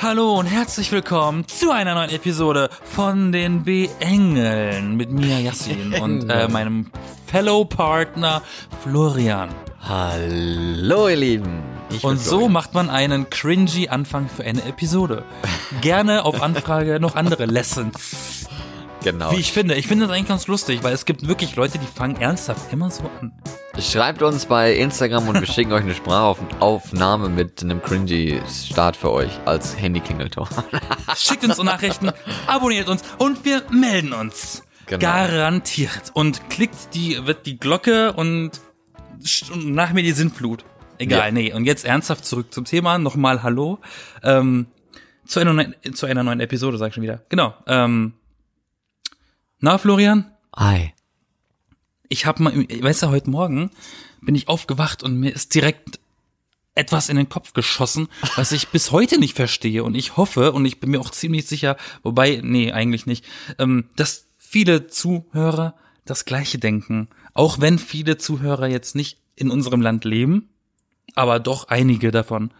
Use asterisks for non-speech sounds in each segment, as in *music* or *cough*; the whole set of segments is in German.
Hallo und herzlich willkommen zu einer neuen Episode von den B-Engeln mit mir, Yassin, *laughs* und äh, meinem Fellow-Partner Florian. Hallo ihr Lieben. Ich Und so Florian. macht man einen cringy Anfang für eine Episode. *laughs* Gerne auf Anfrage noch andere Lessons. Genau. Wie ich finde. Ich finde das eigentlich ganz lustig, weil es gibt wirklich Leute, die fangen ernsthaft immer so an. Schreibt uns bei Instagram und wir schicken euch eine Sprachaufnahme mit einem cringy Start für euch als Handyklingelton. *laughs* Schickt uns Nachrichten, abonniert uns und wir melden uns. Genau. Garantiert. Und klickt die, wird die Glocke und, nach mir die Sinnflut. Egal, Ja. nee. Und jetzt ernsthaft zurück zum Thema. Nochmal Hallo. Ähm, zu, einer neuen, zu einer neuen Episode, sag ich schon wieder. Genau. Ähm, na, Florian? Hi. Ich habe mal, weißt du, heute Morgen bin ich aufgewacht und mir ist direkt etwas in den Kopf geschossen, was ich bis heute nicht verstehe. Und ich hoffe, und ich bin mir auch ziemlich sicher, wobei, nee, eigentlich nicht, ähm, dass viele Zuhörer das Gleiche denken. Auch wenn viele Zuhörer jetzt nicht in unserem Land leben, aber doch einige davon.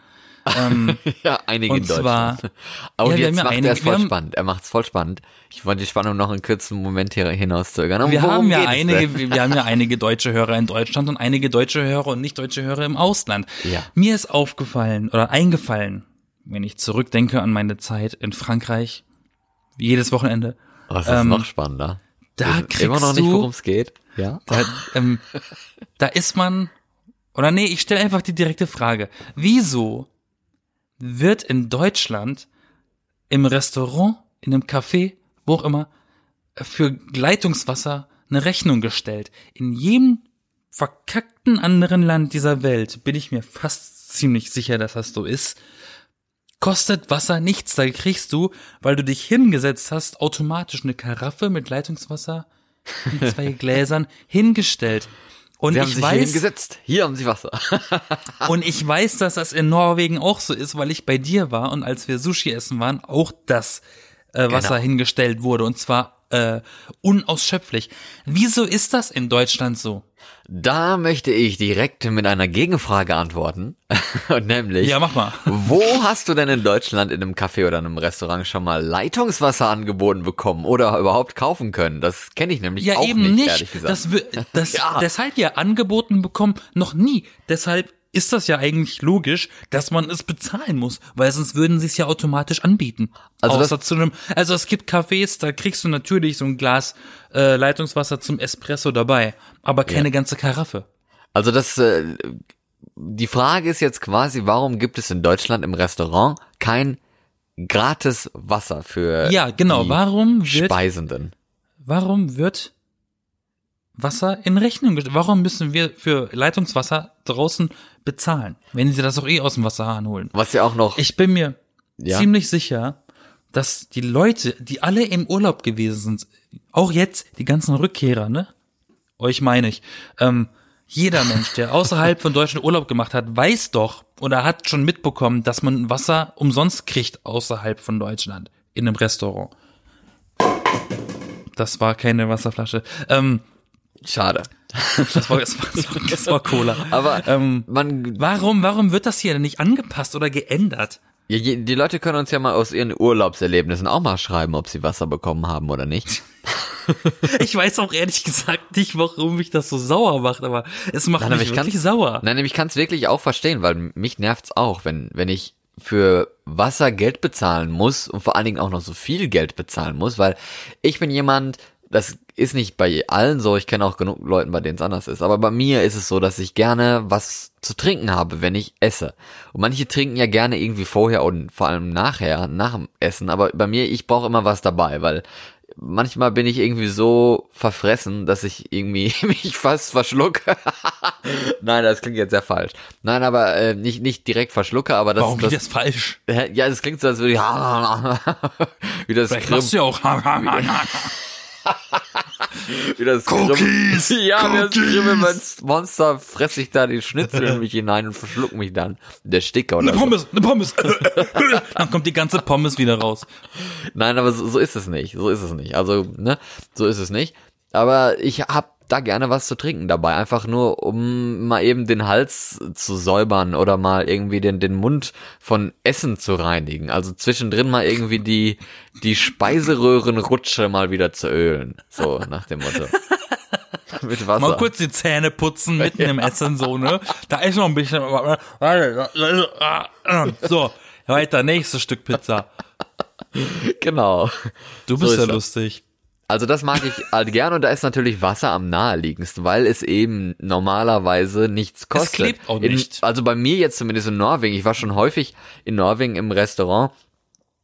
Ähm, *laughs* Ja, einige Und in Deutschland. zwar- Aber Ja, jetzt macht einige- er es voll haben- spannend. Er macht es voll spannend. Ich wollte die Spannung noch einen kurzen Moment hier hinauszögern. Wir haben ja einige, wir haben ja einige deutsche Hörer in Deutschland und einige deutsche Hörer und nicht deutsche Hörer im Ausland. Ja. Mir ist aufgefallen oder eingefallen, wenn ich zurückdenke an meine Zeit in Frankreich, jedes Wochenende, Oh, das ist ähm, noch spannender. da kriegst immer noch nicht, worum es geht. Ja. da, ähm, da ist man, oder nee, ich stelle einfach die direkte Frage. Wieso wird in Deutschland im Restaurant, in einem Café, wo auch immer, für Leitungswasser eine Rechnung gestellt? In jedem verkackten anderen Land dieser Welt bin ich mir fast ziemlich sicher, dass das so ist. Kostet Wasser nichts, da kriegst du, weil du dich hingesetzt hast, automatisch eine Karaffe mit Leitungswasser mit zwei *laughs* Gläsern hingestellt. Und Sie haben ich sich hier weiß, hingesetzt. Hier haben sie Wasser. *laughs* und ich weiß, dass das in Norwegen auch so ist, weil ich bei dir war und als wir Sushi essen waren, auch das äh, Wasser Genau. hingestellt wurde und zwar äh, unausschöpflich. Wieso ist das in Deutschland so? Da möchte ich direkt mit einer Gegenfrage antworten. *laughs* Und nämlich, Ja, mach mal. wo hast du denn in Deutschland in einem Café oder einem Restaurant schon mal Leitungswasser angeboten bekommen oder überhaupt kaufen können? Das kenne ich nämlich Ja, auch eben nicht, nicht. ehrlich gesagt. Das, *laughs* das, Ja. Deshalb ja angeboten bekommen, noch nie. Deshalb ist das ja eigentlich logisch, dass man es bezahlen muss, weil sonst würden sie es ja automatisch anbieten. Also Außer das- zu einem, also es gibt Cafés, da kriegst du natürlich so ein Glas äh, Leitungswasser zum Espresso dabei, aber keine ganze Karaffe. Also das, äh, die Frage ist jetzt quasi, warum gibt es in Deutschland im Restaurant kein gratis Wasser für Ja, genau. die Warum wird, Speisenden? warum wird Wasser in Rechnung gestellt? Warum müssen wir für Leitungswasser draußen bezahlen, wenn sie das doch eh aus dem Wasserhahn holen? Was ja auch noch, Ich bin mir Ja. ziemlich sicher, dass die Leute, die alle im Urlaub gewesen sind, auch jetzt die ganzen Rückkehrer, ne? Euch meine ich. Ähm, jeder Mensch, der außerhalb von Deutschland Urlaub gemacht hat, weiß doch oder hat schon mitbekommen, dass man Wasser umsonst kriegt außerhalb von Deutschland in einem Restaurant. Das war keine Wasserflasche. Ähm, schade. das, war, das, war, das, war, das war Cola. Aber ähm, man, warum, warum wird das hier denn nicht angepasst oder geändert? ja, die Leute können uns ja mal aus ihren Urlaubserlebnissen auch mal schreiben, ob sie Wasser bekommen haben oder nicht. *laughs* Ich weiß auch ehrlich gesagt nicht, warum mich das so sauer macht, aber es macht Nein, mich ich wirklich sauer. Nein, ich kann es wirklich auch verstehen, weil mich nervt's auch, wenn, wenn ich für Wasser Geld bezahlen muss und vor allen Dingen auch noch so viel Geld bezahlen muss, weil ich bin jemand, das ist nicht bei allen so, ich kenne auch genug Leuten, bei denen es anders ist, aber bei mir ist es so, dass ich gerne was zu trinken habe, wenn ich esse. Und manche trinken ja gerne irgendwie vorher und vor allem nachher, nach dem Essen, aber bei mir, ich brauche immer was dabei, weil manchmal bin ich irgendwie so verfressen, dass ich irgendwie *laughs* mich fast verschlucke. *laughs* Nein, das klingt jetzt sehr falsch. Nein, aber äh, nicht nicht direkt verschlucke, aber das Warum das, geht das falsch? Ja, es klingt so, als würde ich *laughs* wie das Vielleicht Grimm, du ja auch. Wie das Cookies, Grimm, *laughs* ja, wie das Cookies. Grimme-Monster fresse ich da die Schnitzel in mich hinein und verschluck mich dann. Der Sticker oder Eine so. Pommes, eine Pommes. *laughs* Dann kommt die ganze Pommes wieder raus. Nein, aber so, so ist es nicht. So ist es nicht. Also, ne, so ist es nicht. Aber ich hab da gerne was zu trinken dabei. Einfach nur, um mal eben den Hals zu säubern oder mal irgendwie den, den Mund von Essen zu reinigen. Also zwischendrin mal irgendwie die, die Speiseröhrenrutsche mal wieder zu ölen. So, nach dem Motto. *laughs* Mit Wasser. Mal kurz die Zähne putzen mitten im *laughs* Essen, so, ne? Da ist noch ein bisschen. So, weiter, nächstes Stück Pizza. Genau. Du So bist ist ja lustig. Also das mag ich *laughs* halt gern und da ist natürlich Wasser am naheliegendsten, weil es eben normalerweise nichts kostet. klebt auch In, nicht. also bei mir jetzt zumindest in Norwegen, ich war schon häufig in Norwegen im Restaurant,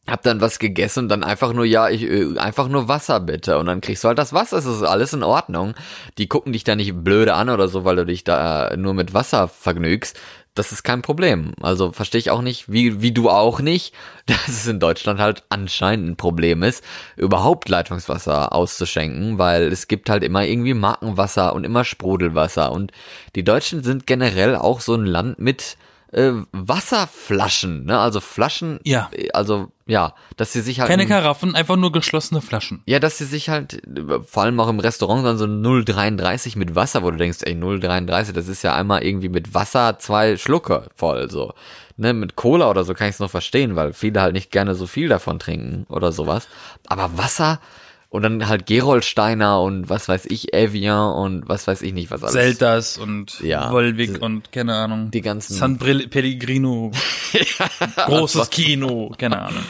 hab dann was gegessen und dann einfach nur, ja, ich, äh, einfach nur Wasser bitte. Und dann kriegst du halt das Wasser, es ist alles in Ordnung. Die gucken dich da nicht blöde an oder so, weil du dich da nur mit Wasser vergnügst. Das ist kein Problem. Also verstehe ich auch nicht, wie, wie du auch nicht, *laughs* dass es in Deutschland halt anscheinend ein Problem ist, überhaupt Leitungswasser auszuschenken, weil es gibt halt immer irgendwie Markenwasser und immer Sprudelwasser. Und die Deutschen sind generell auch so ein Land mit äh, Wasserflaschen, ne? Also Flaschen, Ja. äh, also ja, dass sie sich halt Keine Karaffen, einfach nur geschlossene Flaschen. ja, dass sie sich halt, äh, vor allem auch im Restaurant, dann so 0,33 mit Wasser, wo du denkst, ey, 0,33, das ist ja einmal irgendwie mit Wasser zwei Schlucke voll, so. Ne, mit Cola oder so kann ich es noch verstehen, weil viele halt nicht gerne so viel davon trinken oder sowas. Aber Wasser und dann halt Gerolsteiner und was weiß ich, Evian und was weiß ich nicht, was alles. Zeldas und Ja. Volvic und keine Ahnung. Die ganzen- San Pellegrino. *laughs* Großes *laughs* Kino, keine Ahnung.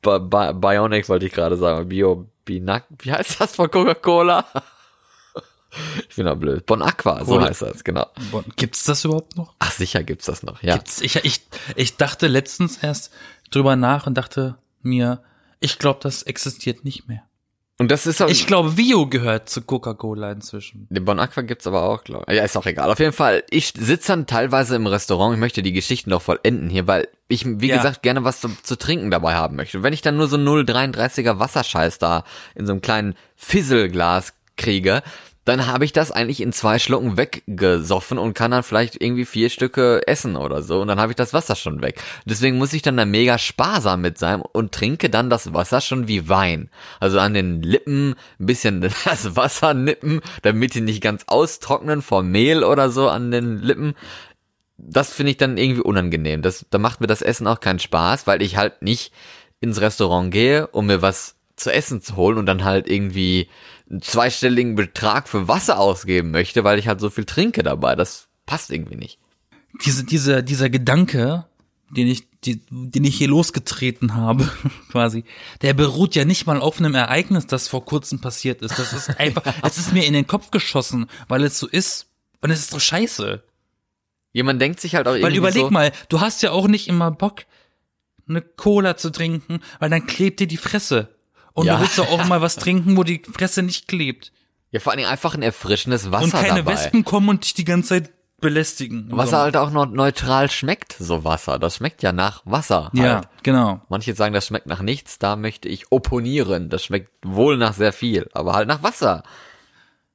Bi Bi Bionic wollte ich gerade sagen, Bio, Binak, wie heißt das von Coca-Cola? *laughs* ich bin da blöd. Bon Aqua, so Cola. heißt das, genau. Boah, Gibt's das überhaupt noch? Ach, sicher gibt's das noch, ja. Gibt's, ich, ich, ich dachte letztens erst drüber nach und dachte mir, ich glaube, das existiert nicht mehr. Und das ist auch, Ich glaube, Vio gehört zu Coca-Cola inzwischen. den Bon Aqua gibt's aber auch, glaube ich. Ja, ist auch egal. Auf jeden Fall, ich sitze dann teilweise im Restaurant, ich möchte die Geschichten noch vollenden hier, weil ich, wie Ja. gesagt, gerne was zu, zu trinken dabei haben möchte. Und wenn ich dann nur so 0,33er Wasserscheiß da in so einem kleinen Fisselglas kriege, dann habe ich das eigentlich in zwei Schlucken weggesoffen und kann dann vielleicht irgendwie vier Stücke essen oder so und dann habe ich das Wasser schon weg. Deswegen muss ich dann da mega sparsam mit sein und trinke dann das Wasser schon wie Wein. Also an den Lippen ein bisschen *laughs* das Wasser nippen, damit die nicht ganz austrocknen vor Mehl oder so an den Lippen. Das finde ich dann irgendwie unangenehm. Das, da macht mir das Essen auch keinen Spaß, weil ich halt nicht ins Restaurant gehe, um mir was zu essen zu holen und dann halt irgendwie einen zweistelligen Betrag für Wasser ausgeben möchte, weil ich halt so viel trinke dabei. Das passt irgendwie nicht. Diese, diese, dieser Gedanke, den ich, die, den ich hier losgetreten habe, *laughs* quasi, der beruht ja nicht mal auf einem Ereignis, das vor kurzem passiert ist. Das ist einfach, *laughs* es ist mir in den Kopf geschossen, weil es so ist. Und es ist doch scheiße. Jemand denkt sich halt auch Weil irgendwie überleg so, mal, du hast ja auch nicht immer Bock, eine Cola zu trinken, weil dann klebt dir die Fresse. Und Ja. du willst doch auch mal was trinken, wo die Fresse nicht klebt. ja vor allen Dingen einfach ein erfrischendes Wasser Und keine dabei. Wespen kommen und dich die ganze Zeit belästigen. Wasser Sommer. halt auch noch neutral schmeckt, so Wasser. Das schmeckt ja nach Wasser. Ja, Halt. genau. Manche sagen, das schmeckt nach nichts, da möchte ich opponieren. Das schmeckt wohl nach sehr viel, aber halt nach Wasser.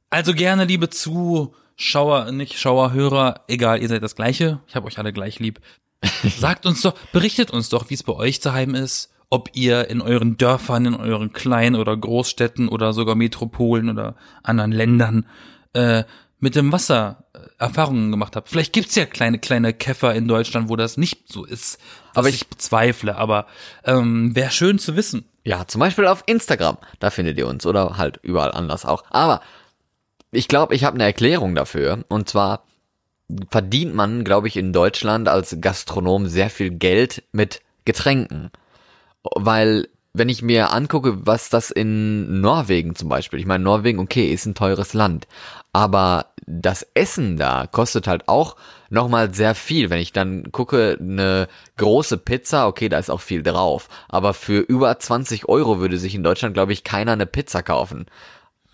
Also gerne, liebe Zuschauer, nicht Schauerhörer, egal, ihr seid das Gleiche. Ich habe euch alle gleich lieb. *laughs* Sagt uns doch, berichtet uns doch, wie es bei euch daheim ist, ob ihr in euren Dörfern, in euren kleinen oder Großstädten oder sogar Metropolen oder anderen Ländern äh, mit dem Wasser äh, Erfahrungen gemacht habt. Vielleicht gibt's ja kleine, kleine Käfer in Deutschland, wo das nicht so ist, Aber ich, ich- bezweifle, aber ähm, wäre schön zu wissen. Ja, zum Beispiel auf Instagram, da findet ihr uns oder halt überall anders auch. Aber ich glaube, ich habe eine Erklärung dafür. Und zwar verdient man, glaube ich, in Deutschland als Gastronom sehr viel Geld mit Getränken. Weil, wenn ich mir angucke, was das in Norwegen zum Beispiel, ich meine, Norwegen, okay, ist ein teures Land, aber das Essen da kostet halt auch nochmal sehr viel. Wenn ich dann gucke, eine große Pizza, okay, da ist auch viel drauf, aber für über 20 Euro würde sich in Deutschland, glaube ich, keiner eine Pizza kaufen.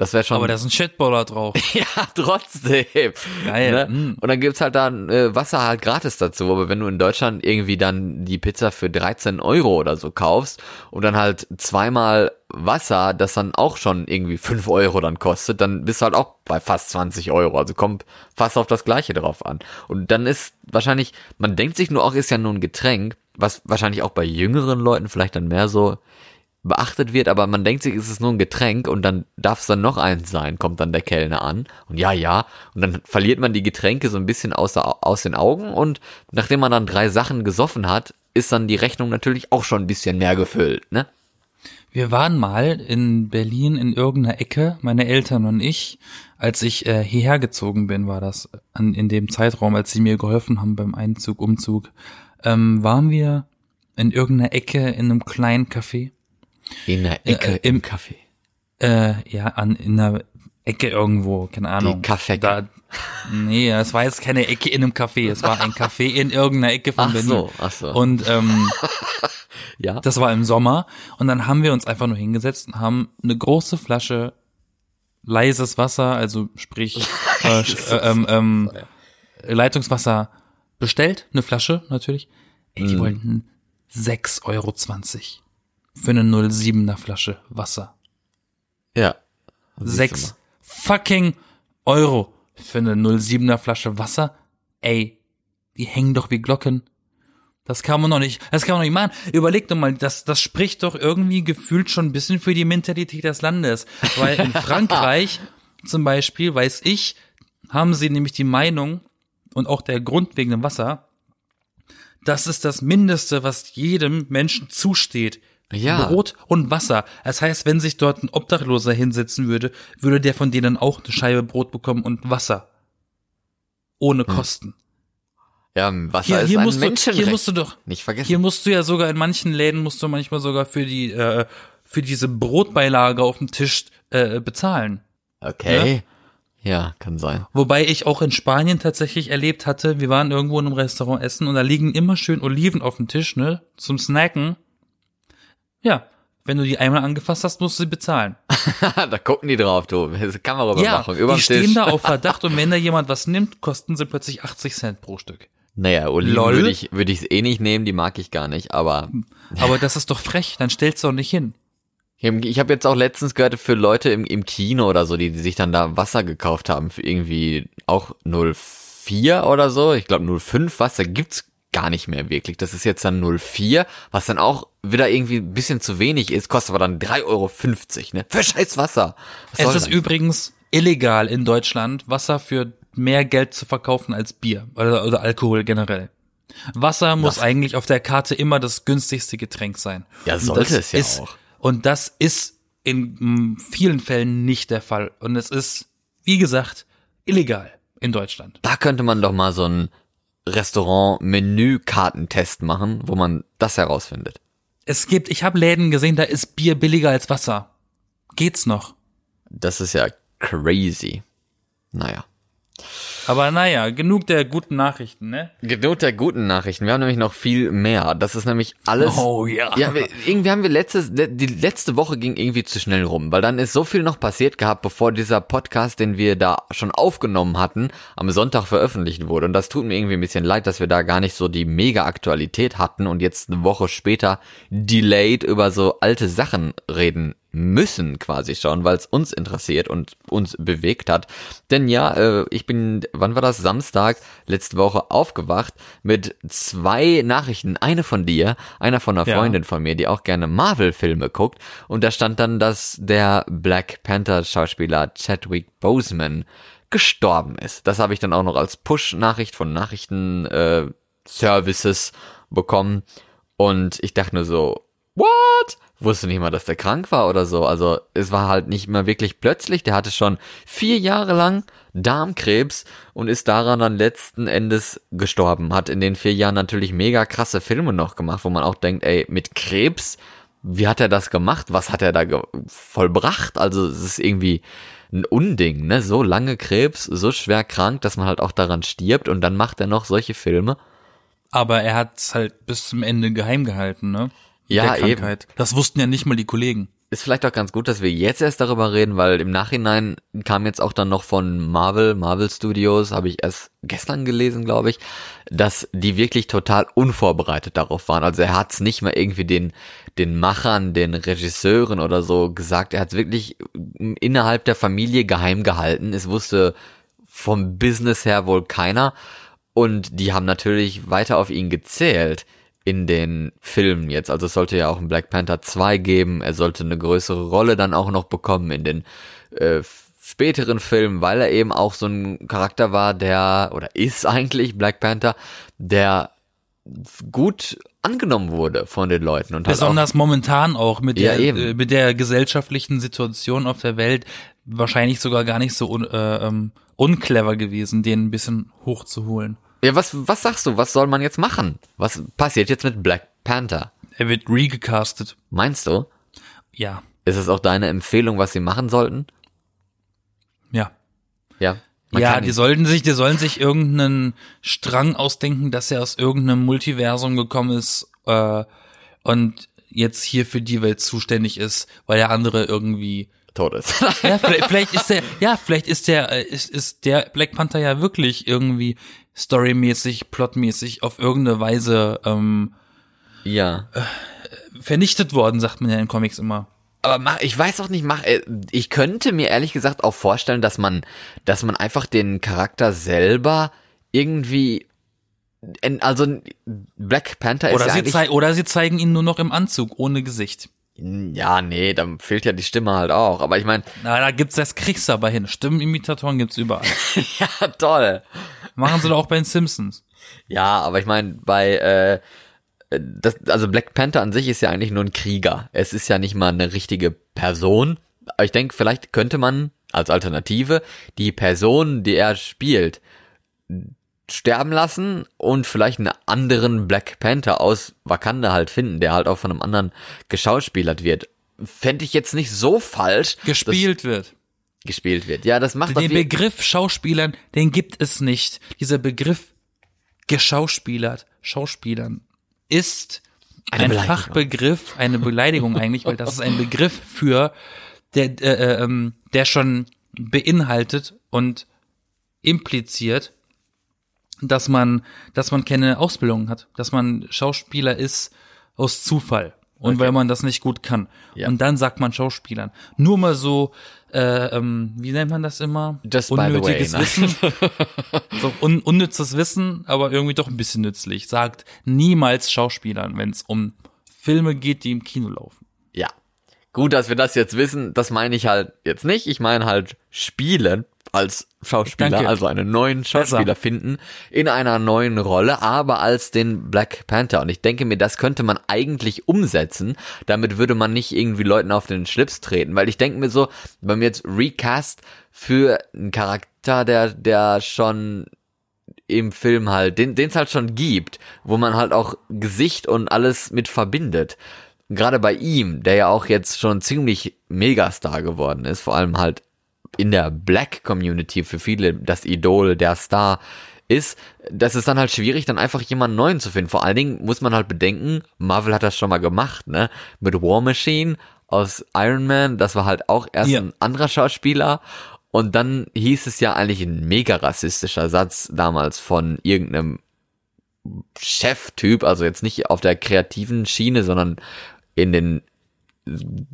Das wäre schon. Aber da ist ein Chatballer drauf. *laughs* Ja, trotzdem. Geil, Ne? mm. Und dann gibt's halt dann äh, Wasser halt gratis dazu. Aber wenn du in Deutschland irgendwie dann die Pizza für 13 Euro oder so kaufst und dann halt zweimal Wasser, das dann auch schon irgendwie 5 Euro dann kostet, dann bist du halt auch bei fast 20 Euro. Also kommt fast auf das Gleiche drauf an. Und dann ist wahrscheinlich, man denkt sich nur auch, ist ja nur ein Getränk, was wahrscheinlich auch bei jüngeren Leuten vielleicht dann mehr so beachtet wird, aber man denkt sich, es ist nur ein Getränk und dann darf es dann noch eins sein, kommt dann der Kellner an und ja, ja, und dann verliert man die Getränke so ein bisschen aus, aus den Augen und nachdem man dann drei Sachen gesoffen hat, ist dann die Rechnung natürlich auch schon ein bisschen mehr gefüllt, ne? Wir waren mal in Berlin in irgendeiner Ecke, meine Eltern und ich, als ich äh, hierher gezogen bin, war das an, in dem Zeitraum, als sie mir geholfen haben beim Einzug, Umzug, ähm, waren wir in irgendeiner Ecke in einem kleinen Café. In der Ecke Äh, im- im Kaffee. Äh, ja, an in einer Ecke irgendwo, keine Ahnung. Die Kaffeecke. Da, nee, es war jetzt keine Ecke in einem Café, es war ein Café in irgendeiner Ecke von Ach Berlin. so, ach so. Und ähm, *laughs* Ja. das war im Sommer und dann haben wir uns einfach nur hingesetzt und haben eine große Flasche leises Wasser, also sprich *laughs* äh, äh, ähm, ähm, Leitungswasser bestellt, eine Flasche natürlich. Ey, die wollten 6,20 Euro für eine 07er Flasche Wasser. ja. Sechs fucking Euro für eine 07er Flasche Wasser. Ey, die hängen doch wie Glocken. Das kann man noch nicht, das kann man noch nicht machen. Überleg doch mal, das, das spricht doch irgendwie gefühlt schon ein bisschen für die Mentalität des Landes. Weil in *laughs* Frankreich zum Beispiel, weiß ich, haben sie nämlich die Meinung und auch der Grund wegen dem Wasser, das ist das Mindeste, was jedem Menschen zusteht. Ja. Brot und Wasser. Das heißt, wenn sich dort ein Obdachloser hinsetzen würde, würde der von denen auch eine Scheibe Brot bekommen und Wasser. Ohne Kosten. Ja, Wasser Hier, ist hier, ein musst du, Menschenrecht. hier musst du doch, nicht vergessen. hier musst du ja sogar in manchen Läden musst du manchmal sogar für die, äh, für diese Brotbeilage auf dem Tisch äh, bezahlen. okay. Ja, kann sein. Wobei ich auch in Spanien tatsächlich erlebt hatte, wir waren irgendwo in einem Restaurant essen und da liegen immer schön Oliven auf dem Tisch, ne, zum Snacken. Ja, wenn du die einmal angefasst hast, musst du sie bezahlen. *laughs* da gucken die drauf, du. Ja, Kameraüberwachung. überm die stehen Tisch. da auf Verdacht und wenn da jemand was nimmt, kosten sie plötzlich 80 Cent pro Stück. Naja, Oliven Lol. würde ich, würde ich eh nicht nehmen, die mag ich gar nicht, aber Aber *laughs* das ist doch frech, dann stellst du doch nicht hin. ich habe jetzt auch letztens gehört für Leute im, im Kino oder so, die, die sich dann da Wasser gekauft haben für irgendwie auch 04 oder so. Ich glaube 05 Wasser gibt's gar nicht mehr wirklich. Das ist jetzt dann 04, was dann auch wieder irgendwie ein bisschen zu wenig ist, kostet aber dann 3,50 Euro, ne? Für scheiß Wasser. Was Es ist das? übrigens illegal in Deutschland, Wasser für mehr Geld zu verkaufen als Bier oder, oder Alkohol generell. Wasser muss Das- eigentlich auf der Karte immer das günstigste Getränk sein. Ja, sollte es ja ist, auch. Und das ist in vielen Fällen nicht der Fall. Und es ist, wie gesagt, illegal in Deutschland. Da könnte man doch mal so einen Restaurant-Menü-Kartentest machen, wo man das herausfindet. Es gibt, ich habe Läden gesehen, da ist Bier billiger als Wasser. Geht's noch? Das ist ja crazy. Naja. Aber naja, genug der guten Nachrichten, ne? Genug der guten Nachrichten. Wir haben nämlich noch viel mehr. Das ist nämlich alles. Oh ja. Ja, wir, irgendwie haben wir letztes, le- die letzte Woche ging irgendwie zu schnell rum, weil dann ist so viel noch passiert gehabt, bevor dieser Podcast, den wir da schon aufgenommen hatten, am Sonntag veröffentlicht wurde. Und das tut mir irgendwie ein bisschen leid, dass wir da gar nicht so die mega Aktualität hatten und jetzt eine Woche später delayed über so alte Sachen reden müssen quasi schon, weil es uns interessiert und uns bewegt hat. Denn ja, äh, ich bin, wann war das? Samstag letzte Woche aufgewacht mit zwei Nachrichten. Eine von dir, einer von einer Ja. Freundin von mir, die auch gerne Marvel-Filme guckt. Und da stand dann, dass der Black Panther-Schauspieler Chadwick Boseman gestorben ist. Das habe ich dann auch noch als Push-Nachricht von Nachrichten äh, bekommen. Und ich dachte nur so, what? Wusste nicht mal, dass der krank war oder so. Also es war halt nicht mehr wirklich plötzlich. Der hatte schon vier Jahre lang Darmkrebs und ist daran dann letzten Endes gestorben. Hat in den vier Jahren natürlich mega krasse Filme noch gemacht, wo man auch denkt, ey, mit Krebs, wie hat er das gemacht? Was hat er da vollbracht? Also es ist irgendwie ein Unding, ne? So lange Krebs, so schwer krank, dass man halt auch daran stirbt und dann macht er noch solche Filme. Aber er hat's halt bis zum Ende geheim gehalten, ne? Ja, der Krankheit. Das wussten ja nicht mal die Kollegen. Ist vielleicht auch ganz gut, dass wir jetzt erst darüber reden, weil im Nachhinein kam jetzt auch dann noch von Marvel, Marvel Studios, habe ich erst gestern gelesen, glaube ich, dass die wirklich total unvorbereitet darauf waren. Also er hat's nicht mal irgendwie den, den Machern, den Regisseuren oder so gesagt. Er hat's wirklich innerhalb der Familie geheim gehalten. Es wusste vom Business her wohl keiner. Und die haben natürlich weiter auf ihn gezählt in den Filmen jetzt. Also es sollte ja auch einen Black Panther 2 geben. Er sollte eine größere Rolle dann auch noch bekommen in den äh, späteren Filmen, weil er eben auch so ein Charakter war, der, oder ist eigentlich Black Panther, der gut angenommen wurde von den Leuten. Und Besonders auch, momentan auch mit der, ja, äh, mit der gesellschaftlichen Situation auf der Welt wahrscheinlich sogar gar nicht so un, äh, ähm, unclever gewesen, den ein bisschen hochzuholen. Ja, was, was sagst du? Was soll man jetzt machen? Was passiert jetzt mit Black Panther? Er wird regecastet. Meinst du? Ja. Ist es auch deine Empfehlung, was sie machen sollten? Ja. Ja. ja, die sollten sich, die sollen sich irgendeinen Strang ausdenken, dass er aus irgendeinem Multiversum gekommen ist äh, und jetzt hier für die Welt zuständig ist, weil der andere irgendwie tot ist. ja, *laughs* vielleicht, vielleicht ist der, ja, vielleicht ist der, äh, ist, ist der Black Panther ja wirklich irgendwie storymäßig, plotmäßig auf irgendeine Weise ähm, ja äh, vernichtet worden, sagt man ja in Comics immer. Aber mach, ich weiß auch nicht, mach, äh, ich könnte mir ehrlich gesagt auch vorstellen, dass man, dass man einfach den Charakter selber irgendwie also Black Panther oder ist ja sie oder sie zeigen ihn nur noch im Anzug ohne Gesicht. Ja, nee, dann fehlt ja die Stimme halt auch. Aber ich meine. Na, da gibt's das kriegst du aber hin. Stimmenimitatoren gibt's überall. *laughs* ja, toll. Machen sie doch auch bei den Simpsons. Ja, aber ich meine, bei äh, das, also Black Panther an sich ist ja eigentlich nur ein Krieger. Es ist ja nicht mal eine richtige Person. Aber ich denke, vielleicht könnte man als Alternative die Person, die er spielt, sterben lassen und vielleicht einen anderen Black Panther aus Wakanda halt finden, der halt auch von einem anderen geschauspielert wird. Fände ich jetzt nicht so falsch. Gespielt wird. Gespielt wird. Ja, das macht Den Begriff Schauspielern, den gibt es nicht. Dieser Begriff geschauspielert, Schauspielern ist ein Fachbegriff, eine Beleidigung eigentlich, weil das ist ein Begriff für, der, äh, äh, ähm, der schon beinhaltet und impliziert, dass man, dass man keine Ausbildung hat, dass man Schauspieler ist aus Zufall und okay. weil man das nicht gut kann. Ja. Und dann sagt man Schauspielern. Nur mal so, äh, ähm, wie nennt man das immer? Just Unnötiges way, Wissen. *laughs* so un unnützes Wissen, aber irgendwie doch ein bisschen nützlich. Sagt niemals Schauspielern, wenn es um Filme geht, die im Kino laufen. Gut, dass wir das jetzt wissen, das meine ich halt jetzt nicht. Ich meine halt spielen als Schauspieler, Danke. also einen neuen Schauspieler Besser. finden in einer neuen Rolle, aber als den Black Panther. Und ich denke mir, das könnte man eigentlich umsetzen. Damit würde man nicht irgendwie Leuten auf den Schlips treten, weil ich denke mir so, wenn wir jetzt recast für einen Charakter, der der schon im Film halt, den es halt schon gibt, wo man halt auch Gesicht und alles mit verbindet. Gerade bei ihm, der ja auch jetzt schon ziemlich Megastar geworden ist, vor allem halt in der Black Community für viele das Idol, der Star ist, das ist dann halt schwierig, dann einfach jemanden neuen zu finden. Vor allen Dingen muss man halt bedenken, Marvel hat das schon mal gemacht, ne? Mit War Machine aus Iron Man, das war halt auch erst ja. ein anderer Schauspieler. Und dann hieß es ja eigentlich ein mega rassistischer Satz damals von irgendeinem Cheftyp, also jetzt nicht auf der kreativen Schiene, sondern in den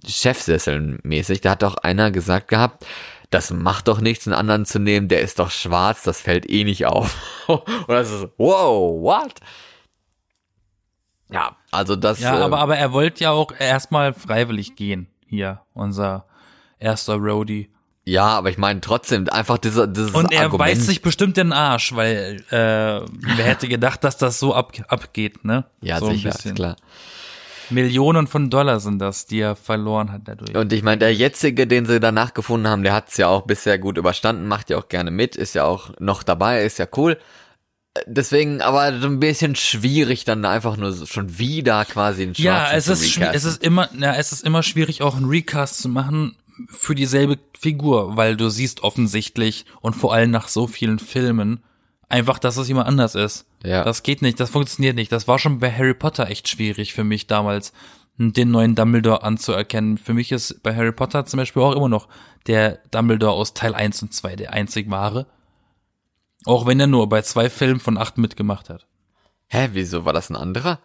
Chefsesseln mäßig. Da hat doch einer gesagt gehabt, das macht doch nichts, einen anderen zu nehmen, der ist doch schwarz, das fällt eh nicht auf. *laughs* Und das ist, wow, what? Ja, also das. Ja, aber, ähm, aber er wollte ja auch erstmal freiwillig gehen. Hier, unser erster Roadie. Ja, aber ich meine trotzdem einfach dieser dieses Und er Argument. beißt sich bestimmt den Arsch, weil äh, wer hätte gedacht, dass das so ab, abgeht, ne? Ja, so sicher, ist klar. Millionen von Dollar sind das, die er verloren hat dadurch. Und ich meine, der jetzige, den sie danach gefunden haben, der hat es ja auch bisher gut überstanden, macht ja auch gerne mit, ist ja auch noch dabei, ist ja cool. Deswegen aber so ein bisschen schwierig, dann einfach nur schon wieder quasi einen Ja, es ist, es ist immer, ja, es ist immer schwierig, auch einen Recast zu machen für dieselbe Figur, weil du siehst offensichtlich und vor allem nach so vielen Filmen, einfach, dass es jemand anders ist. Ja. Das geht nicht, das funktioniert nicht. Das war schon bei Harry Potter echt schwierig für mich damals, den neuen Dumbledore anzuerkennen. Für mich ist bei Harry Potter zum Beispiel auch immer noch der Dumbledore aus Teil 1 und 2 der einzig wahre. Auch wenn er nur bei zwei Filmen von acht mitgemacht hat. Hä, wieso? War das ein anderer?